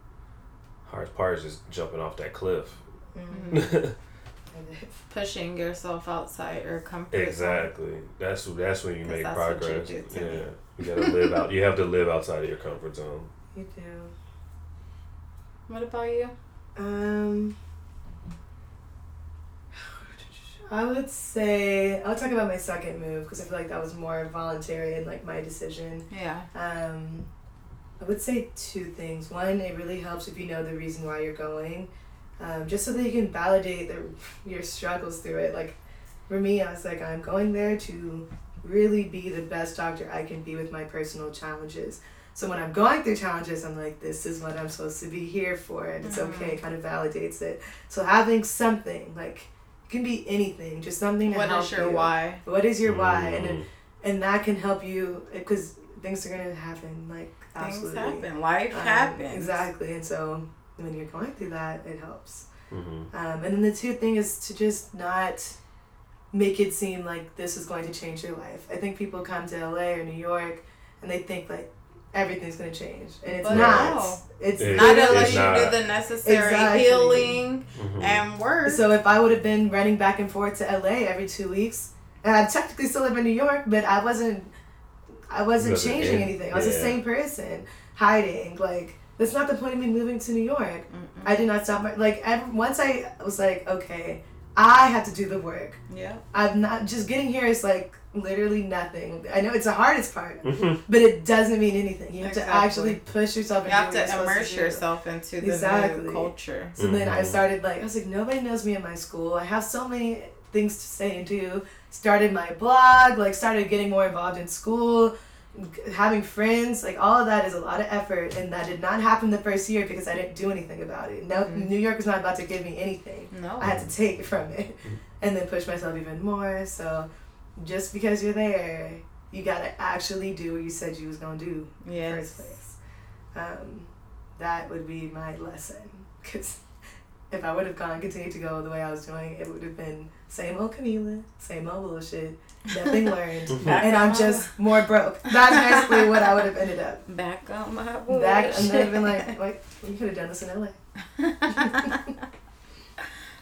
S3: Hardest part is just jumping off that cliff.
S4: Mm.
S1: Pushing yourself outside your comfort zone.
S3: exactly. That's that's when you make
S1: that's what you
S3: progress.
S1: do to
S3: yeah.
S1: me.
S3: You gotta live out. You have to live outside of your comfort zone.
S4: You do.
S1: What about you?
S4: Um, I would say I'll talk about my second move because I feel like that was more voluntary and like my decision.
S1: Yeah.
S4: Um, I would say two things. One, it really helps if you know the reason why you're going, um, just so that you can validate the, your struggles through it. Like, for me, I was like, I'm going there to really be the best doctor I can be with my personal challenges. So when I'm going through challenges, I'm like, this is what I'm supposed to be here for, and it's
S1: Mhm.
S4: okay. It kind of validates it. So having something like it can be anything, just something to
S1: What
S4: help
S1: is your
S4: you.
S1: why?
S4: What is your why? And
S3: Mm.
S4: and that can help you because things are gonna happen. Like
S1: Things
S4: absolutely.
S1: happen. Life
S4: Um,
S1: happens.
S4: Exactly, and so when you're going through that, it helps.
S3: Mhm.
S4: Um, and then the two thing is to just not make it seem like this is going to change your life. I think people come to LA or New York and they think like everything's gonna change, and it's
S1: But
S4: not.
S1: no.
S4: It's
S3: It-
S1: Not unless you
S3: not.
S1: do the necessary
S4: Exactly.
S1: healing
S3: Mhm.
S1: and work.
S4: So if I would have been running back and forth to LA every two weeks, and I technically still live in New York, but I wasn't, I wasn't
S3: Wasn't
S4: changing
S3: in-
S4: anything. I was the same person, hiding. Like that's not the point of me moving to New York.
S1: Mm-mm.
S4: I did not stop my like. Every, once I was like, okay, I have to do the work.
S1: yeah.
S4: I'm not just getting here is like literally nothing. I know it's the hardest part,
S3: Mhm.
S4: but it doesn't mean anything. You have to actually push yourself.
S1: You
S4: and
S1: have to immerse
S4: do.
S1: yourself into the
S4: Exactly.
S1: new culture.
S4: So then I
S3: Mhm.
S4: started like I was like nobody knows me in my school. I have so many things to say and do. Started my blog, like started getting more involved in school, g- having friends. Like all of that is a lot of effort, and that did not happen the first year because I didn't do anything about it. No,
S1: Mhm.
S4: New York was not about to give me anything.
S1: No.
S4: I had to take from it, and then push myself even more. So just because you're there, you gotta actually do what you said you was gonna do in the first place. Um, that would be my lesson. Because if I would have gone, continued to go the way I was doing, it would have been same old Camila, same old bullshit, nothing learned, and I'm just more broke. That's basically what I would have ended up.
S1: back on my
S4: Back, and then I've been like, like, you could have done this in LA.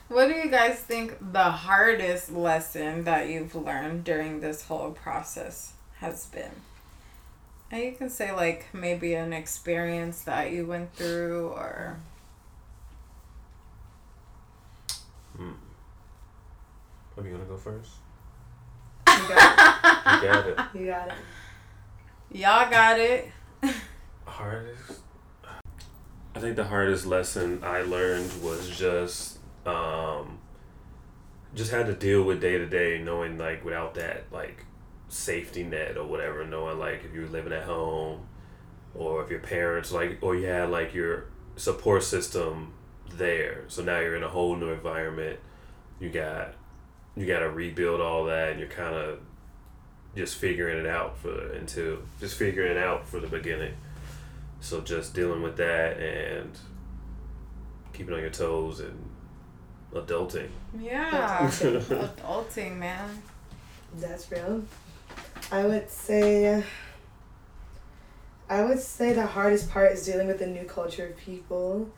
S1: what do you guys think the hardest lesson that you've learned during this whole process has been? And you can say like maybe an experience that you went through or
S3: Mm. Are you gonna go first?
S4: You got
S3: You got it.
S4: it. You got it.
S1: y'all got it.
S3: hardest i think the hardest lesson i learned was just um just had to deal with day to day knowing like without that like safety net or whatever knowing like if you're living at home or if your parents like or you had like your support system there so now you're in a whole new environment you got you got to rebuild all that and you're kind of just figuring it out for until just figuring it out for the beginning so just dealing with that and keeping on your toes and adulting.
S1: Yeah.
S4: Adulting.
S1: Adulting, man.
S4: That's real. I would say. I would say the hardest part is dealing with the new culture of people.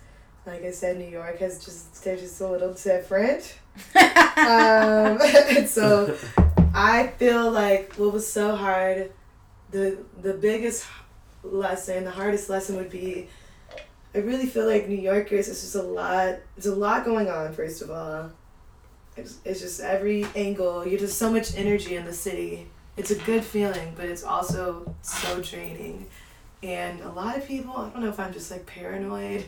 S4: Like I said, New York has just they're just a little different. Um, and so I feel like what was so hard, the the biggest lesson, the hardest lesson would be. I really feel like New Yorkers. It's just a lot. There's a lot going on. First of all, it's, it's just every angle. You just so much energy in the city. It's a good feeling, but it's also so draining. And a lot of people. I don't know if I'm just like paranoid.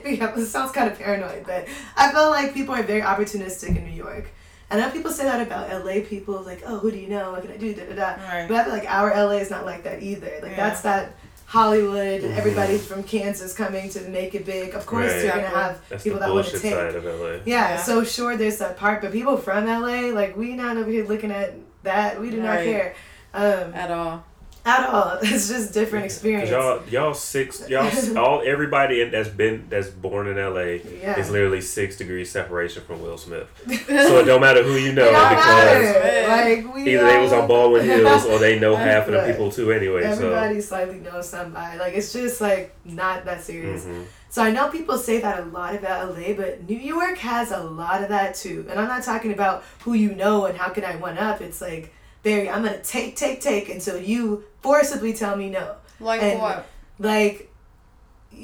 S4: Maybe it sounds kind of paranoid, but I feel like people are very opportunistic in New York. And I know people say that about LA people, like, oh, who do you know? What can I do? Da, da, da.
S1: Right.
S4: But I feel like our LA is not like that either. Like
S1: Yeah.
S4: that's that Hollywood,
S3: Mhm.
S4: everybody's from Kansas coming to make it big. Of course,
S3: Right.
S4: you're gonna have
S3: That's
S4: people
S3: the
S4: that want to
S3: bullshit
S4: take.
S3: side of LA.
S4: Yeah,
S1: Yeah.
S4: so sure there's that part, but people from LA, like we not over here looking at that. We do not care. Um,
S1: At all.
S4: At all. It's just different experience.
S3: Y'all, y'all six, y'all, all everybody that's been that's born in LA
S4: yeah.
S3: is literally six degrees separation from Will Smith. So it don't matter who you know because.
S4: Like we
S3: either they was on Baldwin Hills or they know half of the people too anyway.
S4: Everybody slightly knows somebody. Like it's just like not that
S3: So
S4: serious.
S3: mhm.
S4: So I know people say that a lot about LA, but New York has a lot of that too. And I'm not talking about who you know and how can I one up. It's like, Barry, I'm gonna take, take, take until you forcibly tell me no.
S1: Like
S4: And-
S1: what?
S4: Like,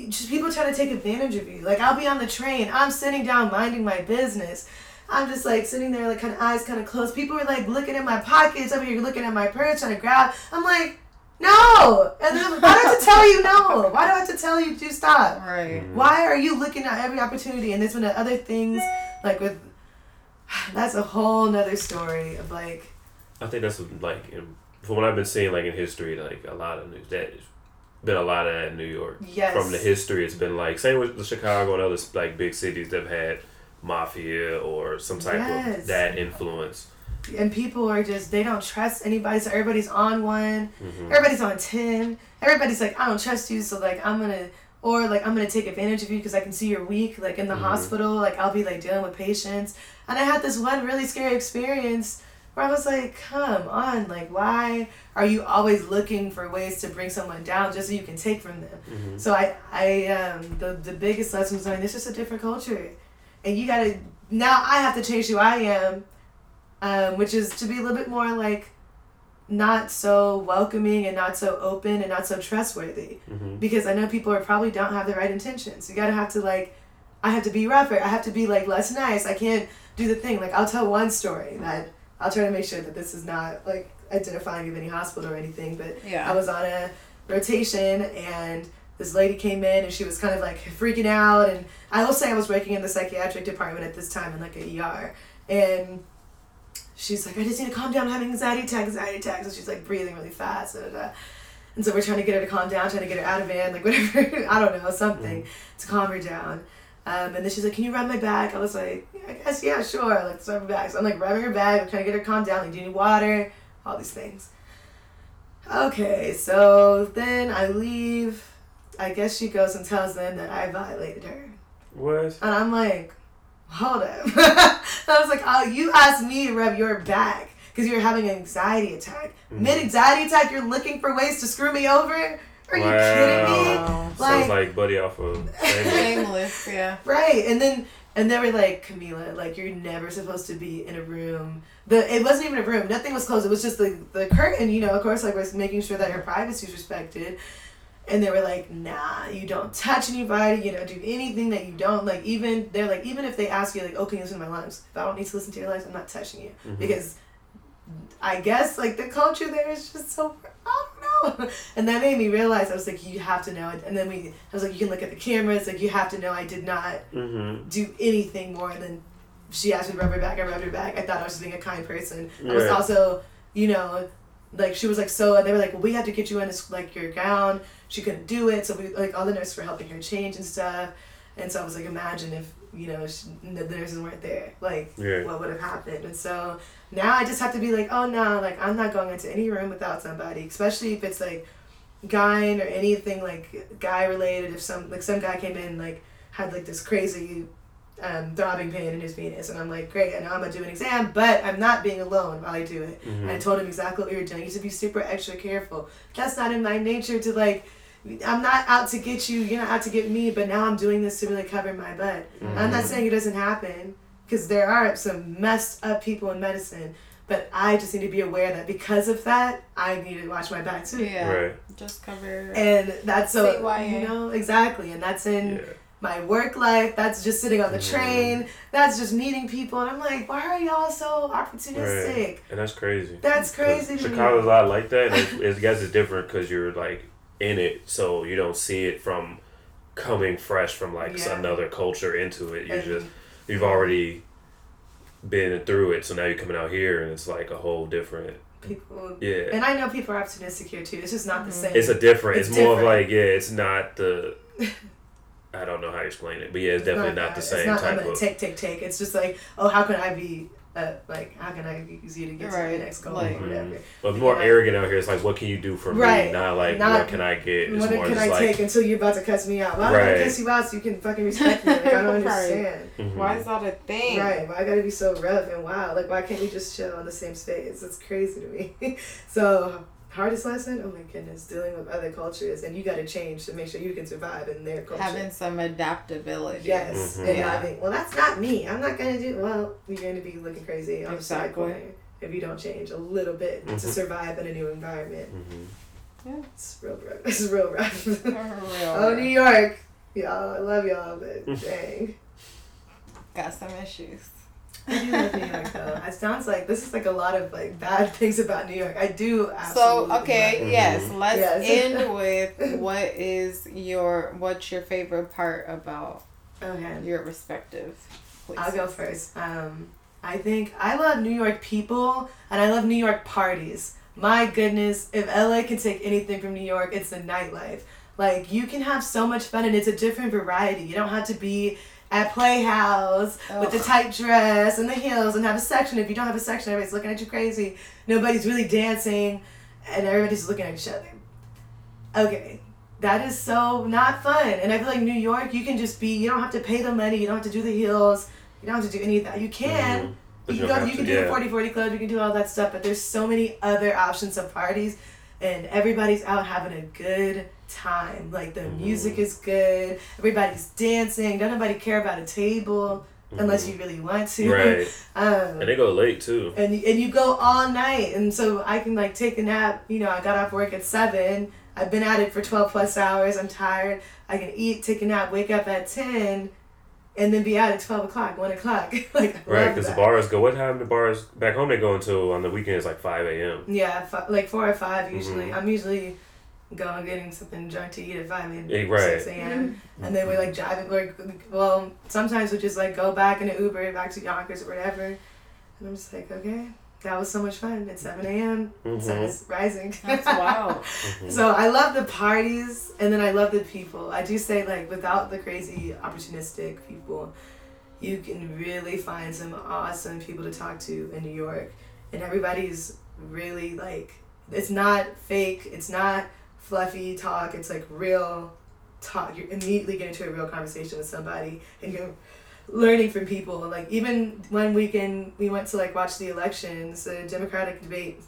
S4: just people trying to take advantage of you. Like I'll be on the train, I'm sitting down minding my business. I'm just like sitting there, like kind of eyes kind of closed. People are like looking at my pockets. Over here, looking at my purse, trying to grab. I'm like, no. And then why do I have to tell you no? Why do I have to tell you to stop?
S1: Right. Mm-hmm.
S4: Why are you looking at every opportunity? And there's been other things like with. That's a whole nother story of like.
S3: I think that's like in, from what I've been seeing like in history, like a lot of news that been a lot of that in New York.
S4: Yes.
S3: From the history, it's been like same with Chicago and other like big cities that've had mafia or some type
S4: Yes.
S3: of that influence.
S4: and people are just they don't trust anybody so everybody's on one
S3: Mhm.
S4: everybody's on 10 everybody's like i don't trust you so like i'm gonna or like i'm gonna take advantage of you because i can see you're weak like in the
S3: Mhm.
S4: hospital like i'll be like dealing with patients and i had this one really scary experience where i was like come on like why are you always looking for ways to bring someone down just so you can take from them
S3: Mhm.
S4: so I, I um, the, the biggest lesson was learning, it's just a different culture. And you gotta, now I have to change who I am, um, which is to be a little bit more like not so welcoming and not so open and not so trustworthy.
S3: Mhm.
S4: Because I know people are probably don't have the right intentions. You gotta have to like, I have to be rougher. I have to be like less nice. I can't do the thing. Like I'll tell one story that I'll try to make sure that this is not like identifying of any hospital or anything, but I was on a rotation and this lady came in and she was kind of like freaking out. And I will say I was working in the psychiatric department at this time in like a ER and she's like I just need to calm down. I'm having anxiety attacks anxiety attacks. And she's like breathing really fast da, da, da. and so we're trying to get her to calm down trying to get her out of van like whatever. I don't know something to calm her down um, and then she's like can you rub my back I was like yeah, I guess yeah sure like let's rub her back so I'm like rubbing her back I'm trying to get her calmed down like do you need water all these things Okay, so then I leave. I guess she goes and tells them that I violated her.
S3: What?
S4: And I'm like, hold up. I was like, oh, you asked me to rub your back because you were having an anxiety attack.
S3: Mhm.
S4: Mid anxiety attack, you're looking for ways to screw me over? Are you
S3: Wow.
S4: kidding me?
S1: Wow.
S3: Sounds like Buddy off of. Shameless.
S1: Shameless. Yeah.
S4: Right. And then and they were like, Camila, like you're never supposed to be in a room. The it wasn't even a room. Nothing was closed. It was just the the curtain, you know, of course, like was making sure that her privacy was respected. And they were like, nah, you don't touch anybody, you don't do anything that you don't like even they're like, even if they ask you like, oh, can you listen to my lungs? If I don't need to listen to your lungs, I'm not touching you.
S3: Mhm.
S4: Because I guess like the culture there is just so I don't know. And that made me realize I was like, you have to know it. And then we I was like, you can look at the cameras, like you have to know I did not
S3: Mm-hmm.
S4: do anything more than she asked me to rub her back, I rubbed her back. I thought I was just being a kind person. I was also, you know, like she was like so and they were like, Well we had to get you in this like your gown. She couldn't do it, so we like all the nurses were helping her change and stuff. And so I was like, imagine if, you know, she, the nurses weren't there. Like
S3: Yeah.
S4: what would have happened? And so now I just have to be like, oh no, like I'm not going into any room without somebody, especially if it's like gyne or anything like guy related. If some like some guy came in like had like this crazy um, throbbing pain in his penis, and I'm like, great, I know I'm gonna do an exam, but I'm not being alone while I do it.
S3: Mhm.
S4: And I told him exactly what we were doing. He said, be super extra careful. That's not in my nature to like. I'm not out to get you. You're not out to get me. But now I'm doing this to really cover my butt. I'm not
S3: Mhm.
S4: saying it doesn't happen because there are some messed up people in medicine, but I just need to be aware that because of that, I need to watch my back too.
S1: Yeah.
S3: Right.
S1: Just cover.
S4: And that's so
S1: CYA.
S4: you know exactly, and that's in
S3: Yeah.
S4: my work life. That's just sitting on the
S3: Mhm.
S4: train. That's just meeting people, and I'm like, why are y'all so opportunistic?
S3: Right. And that's crazy.
S4: That's crazy
S3: Chicago's a lot like that. And it's, it's, I guess it's different because you're like in it, so you don't see it from coming fresh from like
S4: Yeah.
S3: another culture into it. You
S4: And-
S3: just you've already been through it, so now you're coming out here and it's like a whole different.
S4: people.
S3: Yeah,
S4: And I know people are opportunistic here too. It's just not the
S1: Mhm.
S4: same.
S3: it's a different. It's,
S4: It's
S3: more of like yeah, it's not the. I don't know how to explain it, but yeah, it's definitely not, the same
S4: It's not,
S3: type
S4: I'm gonna
S3: of.
S4: take, take, take. It's just like, oh, how can I be, uh, like, how can I use you to get to
S1: Right,
S4: the next goal
S1: like-
S4: or whatever?
S3: But more
S4: Yeah.
S3: arrogant out here. It's like, what can you do for
S4: Right.
S3: me? Not like,
S4: Not-
S3: what can I get? It's
S4: what
S3: more
S4: can I
S3: like,
S4: take until you're about to cuss me out? Why would I
S3: Right.
S4: cuss you out so you can fucking respect me? Like, I don't
S1: Right.
S4: understand.
S3: mhm.
S1: Why is that a thing?
S4: Right, why I gotta be so rough and wild? Like, why can't we just chill on the same space? It's crazy to me. so, hardest lesson? Oh my goodness, dealing with other cultures, and you gotta change to make sure you can survive in their culture.
S1: Having some adaptability.
S4: Yes,
S3: Mhm.
S4: and
S1: Yeah.
S4: having, well, that's not me. I'm not gonna do, well, you're gonna be looking crazy on the side
S1: Exactly.
S4: corner if you don't change a little bit to
S3: Mhm.
S4: survive in a new environment.
S3: Mhm.
S4: It's real rough. It's real rough.
S1: For
S4: oh. New York. Y'all, I love y'all, but dang.
S1: Got some issues.
S4: I do love New York though. It sounds like this is like a lot of like bad things about New York. I do absolutely.
S1: So
S4: absolutely.
S1: okay,
S3: Mhm.
S1: yes. Let's
S4: Yes.
S1: end with what is your what's your favorite part about
S4: love- Okay.
S1: your respective places?
S4: I'll go first. Um, I think I love New York people and I love New York parties. My goodness, if LA can take anything from New York, it's the nightlife. Like you can have so much fun and it's a different variety. You don't have to be at Playhouse with the tight dress and the heels and have a section. If you don't have a section, everybody's looking at you crazy. Nobody's really dancing and everybody's looking at each other. Okay. That is so not fun. And I feel like New York, you can just be, you don't have to pay the money, you don't have to do the heels, you don't have to do any of that. You can.
S3: Mhm. But
S4: You,
S3: you
S4: can
S3: to,
S4: do
S3: yeah.
S4: the 40 40 club, you can do all that stuff, but there's so many other options of parties, and everybody's out having a good time. Like the
S3: Mhm.
S4: music is good, everybody's dancing, don't nobody care about a table unless you really want to.
S3: Mm-hmm. Right.
S4: um,
S3: And they go late too.
S4: and and you go all night and so i can like take a nap you know i got off work at seven i've been at it for 12 plus hours i'm tired i can eat take a nap wake up at 10 and then be out at 12 o'clock 1 o'clock like I
S3: Right, because the bars go. What time the bars back home they go until on the weekends like five a.m.
S4: yeah fi- like 4 or 5 usually
S3: Mhm.
S4: i'm usually going getting something drunk to eat at 5 and
S3: Yeah, right.
S4: 6 a.m and then we like driving, it like well sometimes we just like go back in an uber back to yonkers or whatever. And i'm just like okay that was so much fun. At 7 a.m
S3: Mhm.
S4: sun is rising.
S1: That's wild.
S3: Mhm.
S4: so i love the parties and then i love the people. I do say like without the crazy opportunistic people you can really find some awesome people to talk to in new york. And everybody's really like it's not fake. It's not fluffy talk. It's like real talk. You immediately get into a real conversation with somebody and you're learning from people. Like even one weekend we went to like watch the elections the democratic debate.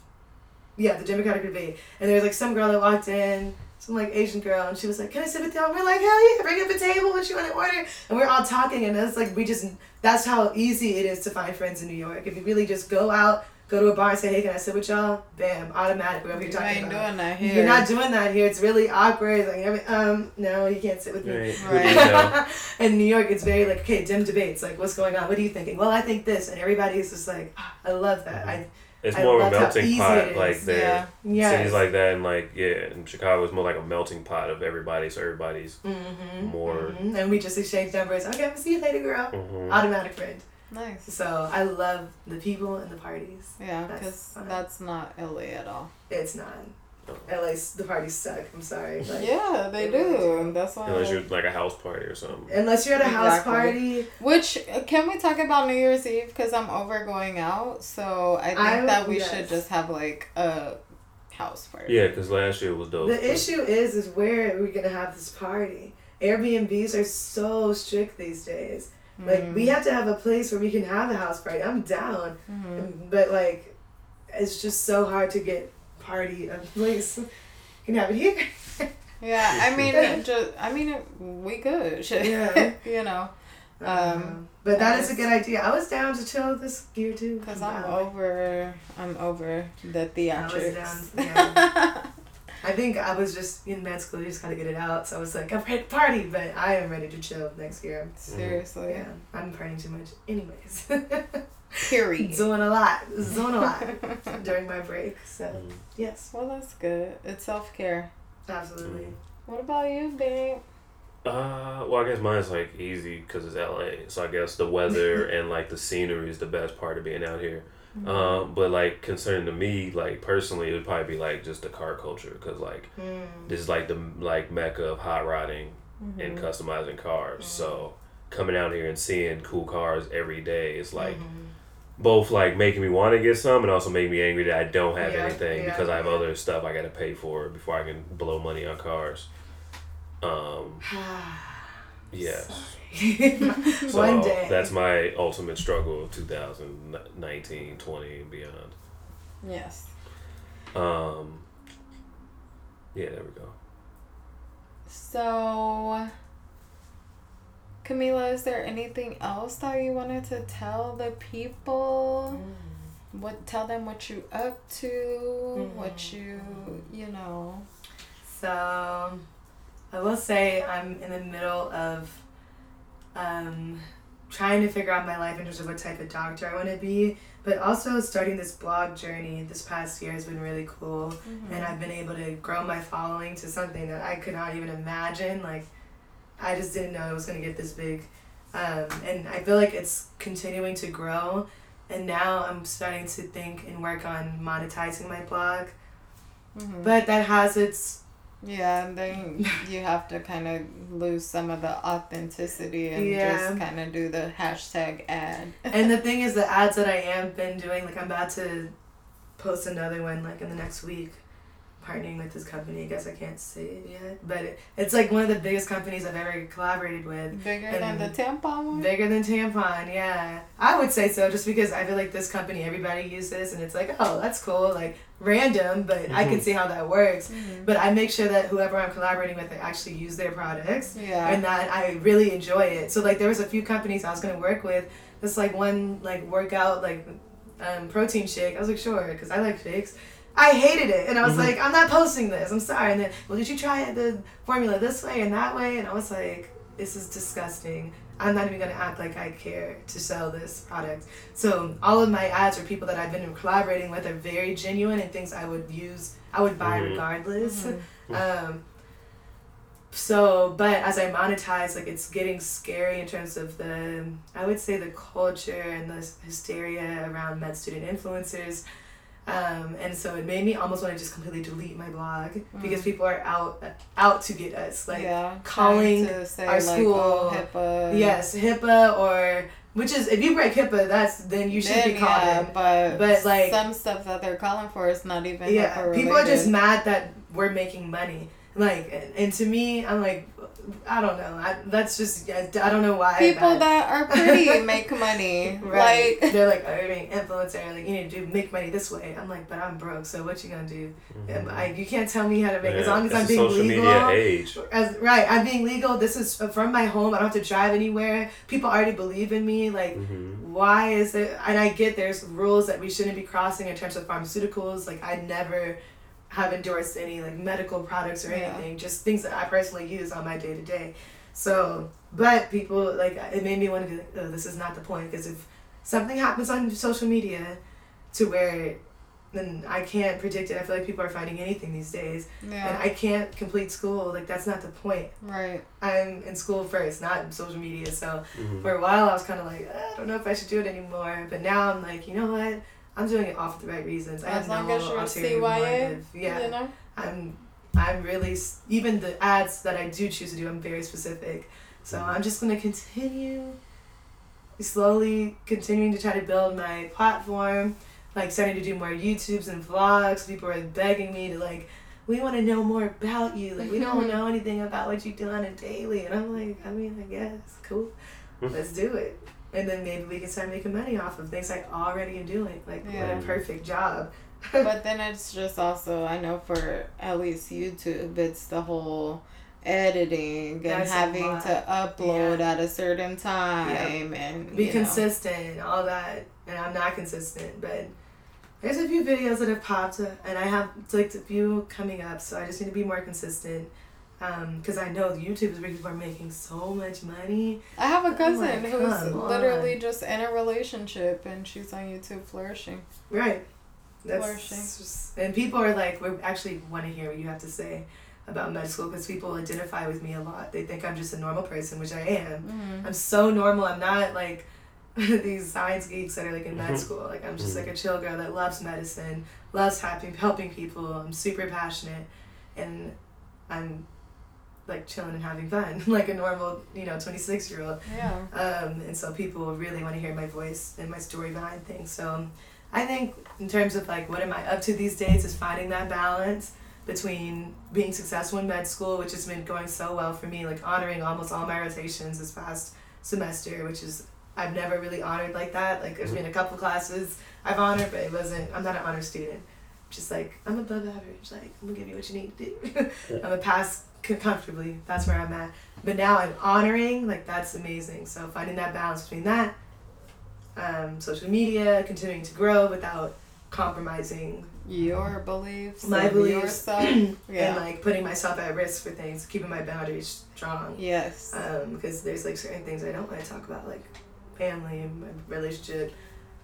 S4: Yeah the democratic debate. And there was like some girl that walked in some like asian girl and she was like can i sit with y'all? And we're like hell yeah bring up a table what you want to order? And we're all talking and that's like we just that's how easy it is to find friends in new york. If you really just go out go to a bar and say hey can i sit with y'all bam automatic we're over here
S1: you ain't
S4: about.
S1: doing that here.
S4: You're not doing that here. It's really awkward. Like, every, um, no, you can't sit with me.
S3: Right.
S1: Right.
S4: In New York, it's very like, okay, dim debates. Like, what's going on? What are you thinking? Well, I think this, and everybody's just like, ah, I love that. I
S3: It's
S4: I
S3: more of a
S4: love how
S3: melting pot, like
S4: is.
S3: there.
S1: Yeah.
S4: yes.
S3: Cities like that, and like yeah, in Chicago, is more like a melting pot of everybody. So everybody's
S4: mm-hmm,
S3: more.
S4: hmm And we just exchange numbers. Okay, we'll see you later, girl.
S3: Mhm.
S4: Automatic friend.
S1: Nice.
S4: So I love the people and the parties.
S1: Yeah, because
S4: fine.
S1: that's not LA at all.
S4: It's not. LA's the parties suck. I'm sorry. Like,
S1: yeah, they
S4: they really
S1: do. That's why.
S3: Unless you're like a house party or something.
S4: Unless you're at a house party,
S1: Which uh, can we talk about New Year's Eve? Because I'm over going out, so I think
S4: I-
S1: that we
S4: yes.
S1: should just have like a house party.
S3: Yeah, because last year was dope.
S4: The issue is, is where are we gonna have this party? Airbnbs are so strict these days. Like we have to have a place where we can have a house party. I'm down,
S1: Mhm.
S4: but like, it's just so hard to get party a place. You can have it here.
S1: Yeah, I mean, just I mean, it, we could.
S4: Yeah.
S1: you know, Um,
S4: but that is a good idea. I was down to chill this year too.
S1: because I'm
S4: the way.
S1: over. I'm over the
S4: I was
S1: theatrics.
S4: down. Yeah. I think I was just in med school. You just gotta get it out. So I was like, I'm ready to party, but I am ready to chill next year.
S1: Seriously.
S4: Yeah, I'm partying too much, anyways.
S1: Period.
S4: Doing a lot, doing a lot during my break. So
S3: Mhm.
S4: yes,
S1: well, that's good. It's self care.
S4: absolutely.
S3: Mm-hmm.
S1: What about you, babe?
S3: Uh, well, I guess mine's like easy because it's LA. So I guess the weather and like the scenery is the best part of being out here.
S1: Mm-hmm.
S3: Um, but like concerning to me, like personally, it would probably be like just the car culture because like
S4: Mm.
S3: this is like the like mecca of hot rodding and
S1: Mm-hmm.
S3: customizing cars. So coming out here and seeing cool cars every day is like
S4: Mhm.
S3: both like making me want to get some and also making me angry that I don't have
S4: Yeah,
S3: anything
S4: yeah,
S3: because I have
S4: yeah.
S3: other stuff I got to pay for before I can blow money on cars. Um, yes. So
S4: One day.
S3: that's my ultimate struggle of 2019, 20 and beyond.
S1: Yes.
S3: Um, yeah, there we go.
S1: So, Camila, is there anything else that you wanted to tell the people? What tell them what you up to, what you you know.
S4: So, I will say I'm in the middle of um, trying to figure out my life in terms of what type of doctor I want to be, but also starting this blog journey this past year has been really cool. And I've been able to grow my following to something that I could not even imagine. Like, I just didn't know it was going to get this big. Um, and I feel like it's continuing to grow. And now I'm starting to think and work on monetizing my blog.
S1: Mhm.
S4: But that has its
S1: Yeah, and then you have to kind of lose some of the authenticity and
S4: Yeah.
S1: just kind of do the hashtag ad.
S4: and the thing is the ads that I am been doing, like I'm about to post another one like in the next week, partnering with this company. I guess I can't say it yet, but it, it's like one of the biggest companies I've ever collaborated with.
S1: Bigger than the
S4: And
S1: tampon one?
S4: Bigger than tampon, yeah. I would say so, just because I feel like this company everybody uses, and it's like, oh, that's cool, like random, but I can
S3: Mhm.
S4: see how that works.
S1: Mhm.
S4: But I make sure that whoever I'm collaborating with, I actually use their products
S1: Yeah.
S4: and that I really enjoy it. So like there was a few companies I was gonna work with. This like one like workout like um, protein shake. I was like sure because I like shakes. I hated it and I was
S3: Mhm.
S4: like I'm not posting this. I'm sorry. And then well did you try the formula this way and that way? And I was like this is disgusting. I'm not even gonna act like I care to sell this product. So all of my ads or people that I've been collaborating with are very genuine and things I would use. I would buy
S3: Mhm.
S4: regardless.
S1: Mhm.
S4: Um, so, but as I monetize, like it's getting scary in terms of the, I would say the culture and the hysteria around med student influencers. Um, and so it made me almost want to just completely delete my blog because
S1: Mm.
S4: people are out out to get us. Like,
S1: yeah,
S4: calling
S1: to say
S4: our
S1: like,
S4: school-
S1: oh, HIPAA.
S4: yes, HIPAA or, which is, if you break HIPAA, that's, then you should
S1: Then,
S4: be caught
S1: yeah, but but
S4: like-
S1: some stuff that they're calling for is not even
S4: yeah people are just mad that we're making money like and, and to me i'm like i don't know. I, that's just i, I don't know why
S1: people
S4: that,
S1: that are pretty make money.
S4: right.
S1: Like
S4: they're like oh, you're being influencer. Like you need to do make money this way. I'm like but i'm broke so what you gonna do?
S3: Mhm.
S4: I, you can't tell me how to make as long as i'm being
S3: social
S4: legal
S3: media age.
S4: as right i'm being legal this is from my home i don't have to drive anywhere. People already believe in me like
S3: hmm
S4: why is it and i get there's rules that we shouldn't be crossing in terms of pharmaceuticals like i never have endorsed any like medical products or
S1: Yeah.
S4: anything just things that i personally use on my day to day so but people like it made me want to be like oh, this is not the point because if something happens on social media to where then i can't predict it i feel like people are finding anything these days. And i can't complete school like that's not the point.
S1: Right.
S4: i'm in school first not in social media so
S3: hmm
S4: for a while I was kind of like "Uh, I don't know if I should do it anymore but now I'm like you know what I'm doing it off the right reasons. I
S1: As
S4: have
S1: long
S4: no
S1: as you're CYA,
S4: motive. Yeah.
S1: You know?
S4: I'm I'm really even the ads that I do choose to do I'm very specific. So
S3: Mhm.
S4: I'm just gonna continue slowly continuing to try to build my platform like starting to do more YouTubes and vlogs. People are begging me to like we want to know more about you. Like we don't know anything about what you do on a daily. And I'm like I mean I guess. Cool. Let's do it. And then maybe we can start making money off of things I already am doing. Like, what a perfect job.
S1: but then it's just also I know for at least YouTube it's the whole editing and
S4: That's a
S1: having to upload
S4: Yeah.
S1: at a certain time and
S4: Be
S1: you know.
S4: consistent, all that. And I'm not consistent, but there's a few videos that have popped, uh, and I have like a few coming up, so I just need to be more consistent. Because I know YouTube is where people are making so much money.
S1: I have a
S4: I'm
S1: cousin
S4: like,
S1: who's literally
S4: on.
S1: just in a relationship and she's on YouTube flourishing.
S4: Right. That's
S1: Flourishing.
S4: just, and people are like, we actually want to hear what you have to say about med school because people identify with me a lot. They think I'm just a normal person, which I am.
S1: Mm-hmm.
S4: I'm so normal. I'm not like these science geeks that are like in med
S3: Mhm.
S4: school. Like I'm just
S3: Mhm.
S4: like a chill girl that loves medicine, loves helping helping people. I'm super passionate, and I'm like chilling and having fun, like a normal you know 26 year old.
S1: Yeah.
S4: Um, and so people really want to hear my voice and my story behind things. So I think in terms of like what am I up to these days is finding that balance between being successful in med school, which has been going so well for me, like honoring almost all my rotations this past semester, which is I've never really honored like that. Like there's been a couple classes I've honored, but it wasn't. I'm not an honor student. Just like I'm above average. Like I'm gonna give you what you need to do. I'm gonna pass c- comfortably. That's where I'm at. But now I'm honoring. Like that's amazing. So finding that balance between that, um, social media, continuing to grow without compromising
S1: Your beliefs.
S4: My beliefs.
S1: Yourself.
S4: and like putting myself at risk for things, keeping my boundaries strong.
S1: yes.
S4: Um, because there's like certain things I don't want to talk about, like family, my relationship.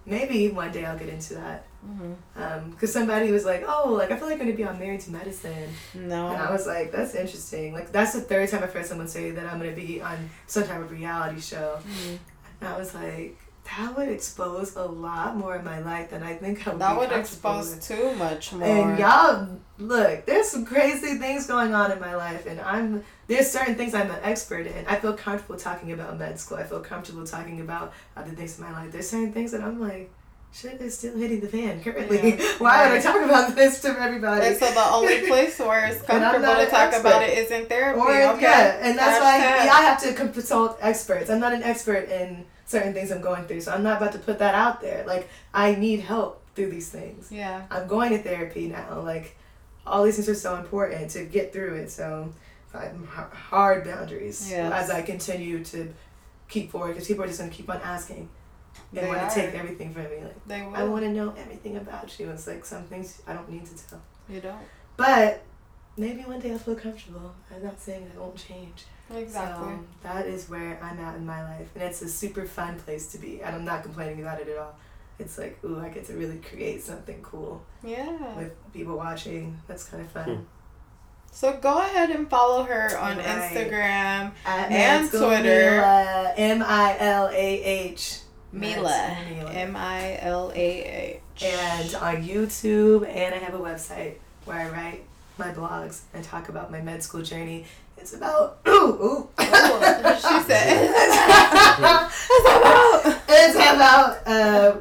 S4: Maybe one day I'll get into that.
S1: hmm
S4: Um, because somebody was like, "Oh, like I feel like I'm gonna be on Married to Medicine,"
S1: No.
S4: and I was like, "That's interesting." Like that's the third time I've heard someone say that I'm gonna be on some type of reality show.
S1: Mhm.
S4: And I was like, that would expose a lot more of my life than I think I would.
S1: That would expose
S4: with.
S1: too much more.
S4: And y'all, look, there's some crazy things going on in my life, and I'm there's certain things I'm an expert in. I feel comfortable talking about med school. I feel comfortable talking about other things in my life. There's certain things that I'm like, shit is still hitting the fan currently.
S1: Yeah.
S4: Why would I
S1: Right.
S4: talk about this to everybody?
S1: And so the only place where it's comfortable to talk about it is in therapy.
S4: Or
S1: okay.
S4: yeah, and that's why yeah, I have to consult experts. I'm not an expert in certain things I'm going through, so I'm not about to put that out there. Like I need help through these things.
S1: Yeah.
S4: I'm going to therapy now. Like all these things are so important to get through it. So I'm hard boundaries
S1: Yes.
S4: as I continue to keep forward because people are just gonna keep on asking. They,
S1: They
S4: want to take everything from me. Like
S1: They will.
S4: I want to know everything about you. It's like some things I don't need to tell.
S1: You don't.
S4: But maybe one day I'll feel comfortable. I'm not saying that won't change.
S1: Exactly.
S4: So that is where I'm at in my life, and it's a super fun place to be. And I'm not complaining about it at all. It's like, ooh, I get to really create something cool
S1: yeah.
S4: with people watching. That's kind of fun.
S3: Hmm.
S1: So go ahead and follow her on
S4: Right.
S1: Instagram.
S4: At
S1: And Twitter.
S4: M I L A H.
S1: Mila. M I L A H.
S4: And on YouTube, and I have a website where I write my blogs and talk about my med school journey. It's about ooh ooh.
S1: Oh, she said.
S4: it's about uh,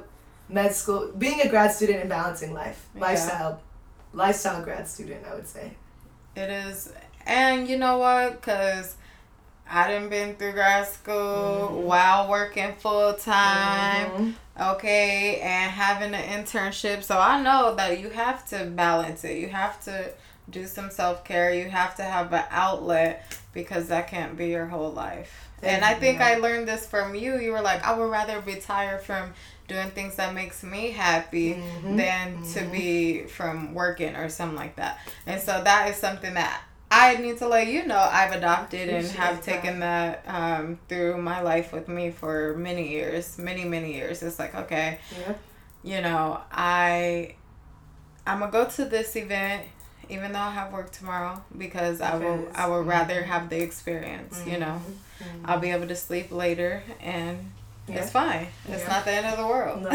S4: med school, being a grad student and balancing life,
S1: Yeah.
S4: lifestyle, lifestyle grad student. I would say.
S1: It is, and you know what? Cause I didn't been through grad school
S4: Mhm.
S1: while working full time.
S4: Mhm.
S1: Okay, and having an internship, so I know that you have to balance it. You have to do some self care. You have to have an outlet because that can't be your whole life. And I think I learned this from you. You were like, I would rather retire from doing things that makes me happy
S4: Mhm.
S1: than to
S4: Mhm.
S1: be from working or something like that. And so that is something that I need to let you know I've adopted and have taken that um, through my life with me for many years, many many years. It's like okay,
S4: Yeah.
S1: you know, I I'm gonna go to this event even though I have work tomorrow because I will I would rather have the experience, you know.
S4: Mhm.
S1: I'll be able to sleep later and
S4: Yeah.
S1: it's fine. It's
S4: Yeah.
S1: not the end of the world.
S4: No,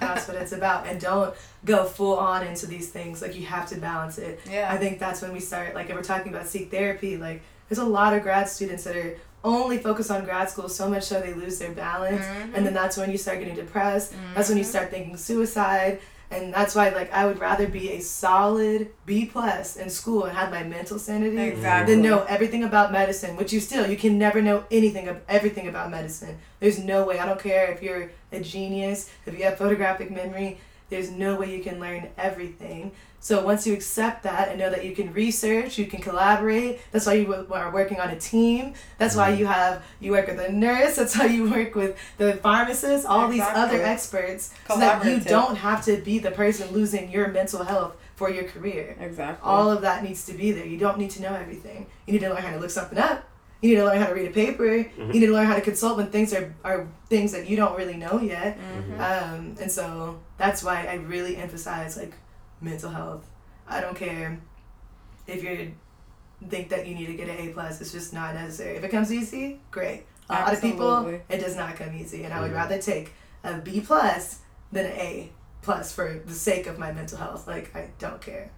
S4: that's what it's about. And don't go full on into these things. Like you have to balance it.
S1: yeah.
S4: I think that's when we start. Like if we're talking about seek therapy, like there's a lot of grad students that are only focused on grad school so much so they lose their balance,
S1: Mhm.
S4: and then that's when you start getting depressed. That's when you
S1: Mhm.
S4: start thinking suicide. And that's why, like, I would rather be a solid B plus in school and have my mental sanity
S1: Exactly.
S4: than know everything about medicine. Which you still, you can never know anything of everything about medicine. There's no way. I don't care if you're a genius, if you have photographic memory. There's no way you can learn everything. So once you accept that and know that you can research, you can collaborate. That's why you w- are working on a team. That's why you have you work with a nurse. That's how you work with the pharmacist. All these other experts, so that you don't have to be the person losing your mental health for your career.
S1: Exactly.
S4: All of that needs to be there. You don't need to know everything. You need to learn how to look something up. You need to learn how to read a paper. You need to learn how to consult when things are, are things that you don't really know yet.
S1: Mhm.
S4: Um, and so that's why I really emphasize like mental health. I don't care if you think that you need to get an A plus. It's just not necessary. If it comes easy, great. A lot of people, it does not come easy, and I would rather take a B plus than an A plus for the sake of my mental health. Like I don't care,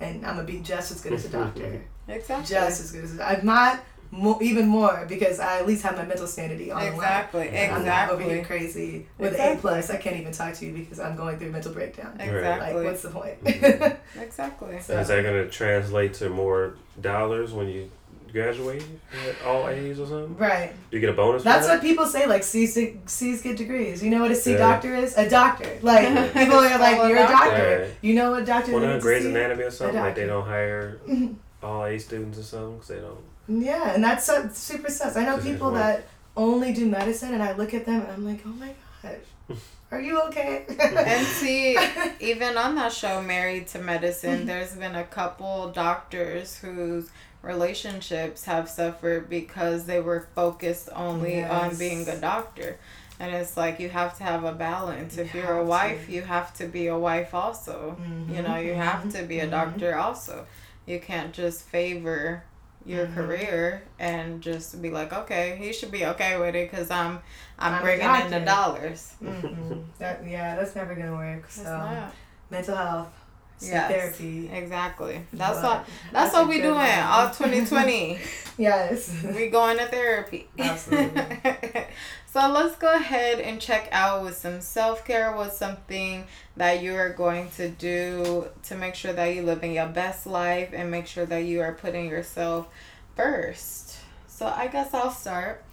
S4: and I'm gonna be just as good as a doctor,
S1: Exactly.
S4: just as good as I'm not mo- even more because I at least have my mental sanity on
S1: Exactly.
S4: the line. I'm not over here crazy with an A plus. I can't even talk to you because I'm going through a mental breakdown.
S1: Exactly.
S4: Like, what's the point?
S3: Mhm.
S1: exactly.
S4: So-
S3: Is that going to translate to more dollars when you graduate at all A's or something?
S4: right.
S3: Do you get a bonus?
S4: That's
S3: for
S4: what people say. Like C's, C's get degrees. You know what a C
S3: Yeah.
S4: doctor is? A doctor. Like people are like,
S1: a
S4: you're a
S1: doctor.
S4: doctor.
S3: Yeah.
S4: You know what doctor?
S3: Well,
S4: is?
S3: not Grey's Anatomy or something. Like they don't hire all A students or something because they don't.
S4: Yeah, and that's so, super sus. I know
S3: This
S4: people that only do medicine, and I look at them and I'm like, oh my gosh, Are you okay?
S1: And see, even on that show, Married to Medicine, there's been a couple doctors whose relationships have suffered because they were focused only on being a doctor. And it's like you have to have a balance.
S4: You
S1: if you're a wife,
S4: to.
S1: you have to be a wife also. You know, you have to be a
S4: mhm.
S1: doctor also. You can't just favor your
S4: Mhm.
S1: career and just be like, okay, he should be okay with it because I'm, I'm,
S4: I'm
S1: bringing in the dollars.
S4: Mm-mm. That, yeah, that's never gonna work. So
S1: not.
S4: mental health, sleep
S1: Yes.
S4: therapy.
S1: Exactly. That's what that's,
S4: a
S1: what we doing
S4: one.
S1: all 2020.
S4: Yes.
S1: we going to therapy.
S4: Absolutely.
S1: so let's go ahead and check out with some self care. What's something that you are going to do to make sure that you living your best life and make sure that you are putting yourself first. So I guess I'll start.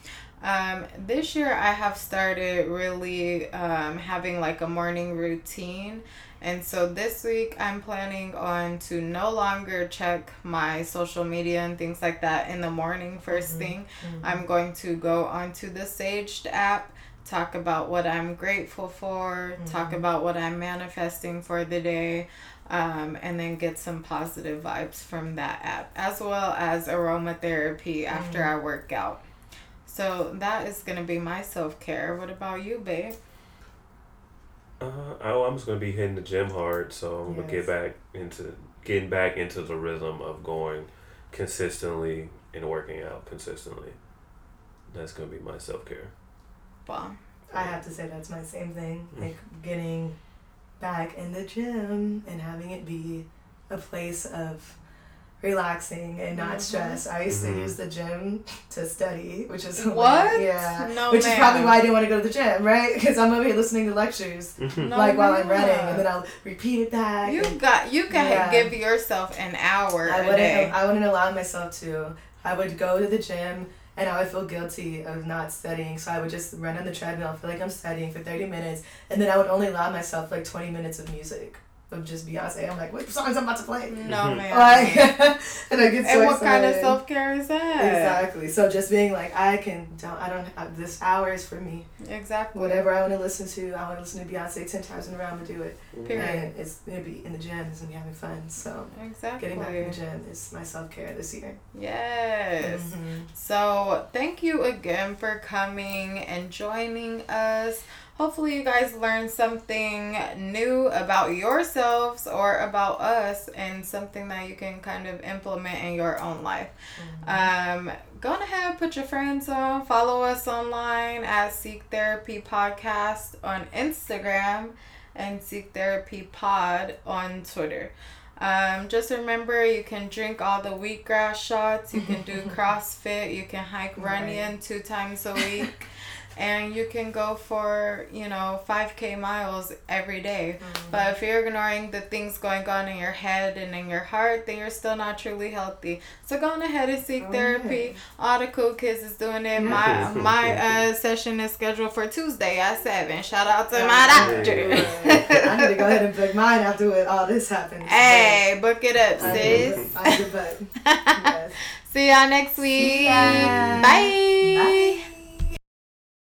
S1: Um, this year I have started really um, having like a morning routine. And so this week I'm planning on to no longer check my social media and things like that in the morning mm-hmm. 1st thing. Mm-hmm. I'm going to go onto the Saged app, talk about what I'm grateful for, talk mm-hmm. about what I'm manifesting for the day, um, and then get some positive vibes from that app, as well as aromatherapy after I work out. So that is gonna be my self care. What about you, babe?
S3: Uh, oh, I'm just gonna be hitting the gym hard, so I'm gonna get back into getting back into the rhythm of going consistently and working out consistently. That's gonna be my self care.
S1: Bomb.
S4: I have to say that's my same thing.
S3: Mm.
S4: Like getting back in the gym and having it be a place of relaxing and not
S1: Mhm.
S4: stress. I used
S3: Mhm.
S4: to use the gym to study, which is
S1: What?
S4: Yeah.
S1: No,
S4: which is probably why I didn't want to go to the gym, right? Because I'm over here listening to lectures,
S1: No,
S4: like while I'm running, and then I'll repeat it back.
S1: You
S4: and
S1: got you can
S4: Yeah.
S1: give yourself an hour
S4: I
S1: a
S4: wouldn't.
S1: day.
S4: I wouldn't allow myself to. I would go to the gym and I would feel guilty of not studying. So I would just run on the treadmill, feel like I'm studying for thirty minutes, and then I would only allow myself like twenty minutes of music of just Beyonce. I'm like, what songs I'm about to play?
S1: No
S3: Mhm.
S1: man.
S4: Like, and I get so
S1: and what kind of self care is that?
S4: Exactly. So just being like, I can. Don't. I don't. uh, This hour is for me.
S1: Exactly.
S4: Whatever I want to listen to, I want to listen to Beyonce ten times in a row. I'm gonna do it.
S1: Period.
S4: And it's gonna be in the gym. It's gonna be having fun. So
S1: Exactly.
S4: getting back in the gym is my self care this year.
S1: Yes.
S4: Mhm.
S1: So, thank you again for coming and joining us. Hopefully, you guys learned something new about yourselves or about us and something that you can kind of implement in your own life. Um, go on ahead, put your friends on, follow us online at Seek Therapy Podcast on Instagram and Seek Therapy Pod on Twitter. Um, just remember you can drink all the wheatgrass shots, you can do CrossFit, you can hike Runyon two times a week, and you can go for, you know, 5k miles every day. But if you're ignoring the things going on in your head and in your heart, then you're still not truly healthy. So go on ahead and seek therapy. All the cool kids is doing it. My my uh, session is scheduled for Tuesday at seven. Shout out to my doctor.
S4: I need to go ahead and book mine after what all this happens.
S1: hey, book it up,
S4: I
S1: sis.
S4: I but yes.
S1: See y'all next week.
S4: ya.
S1: Bye.
S4: Bye.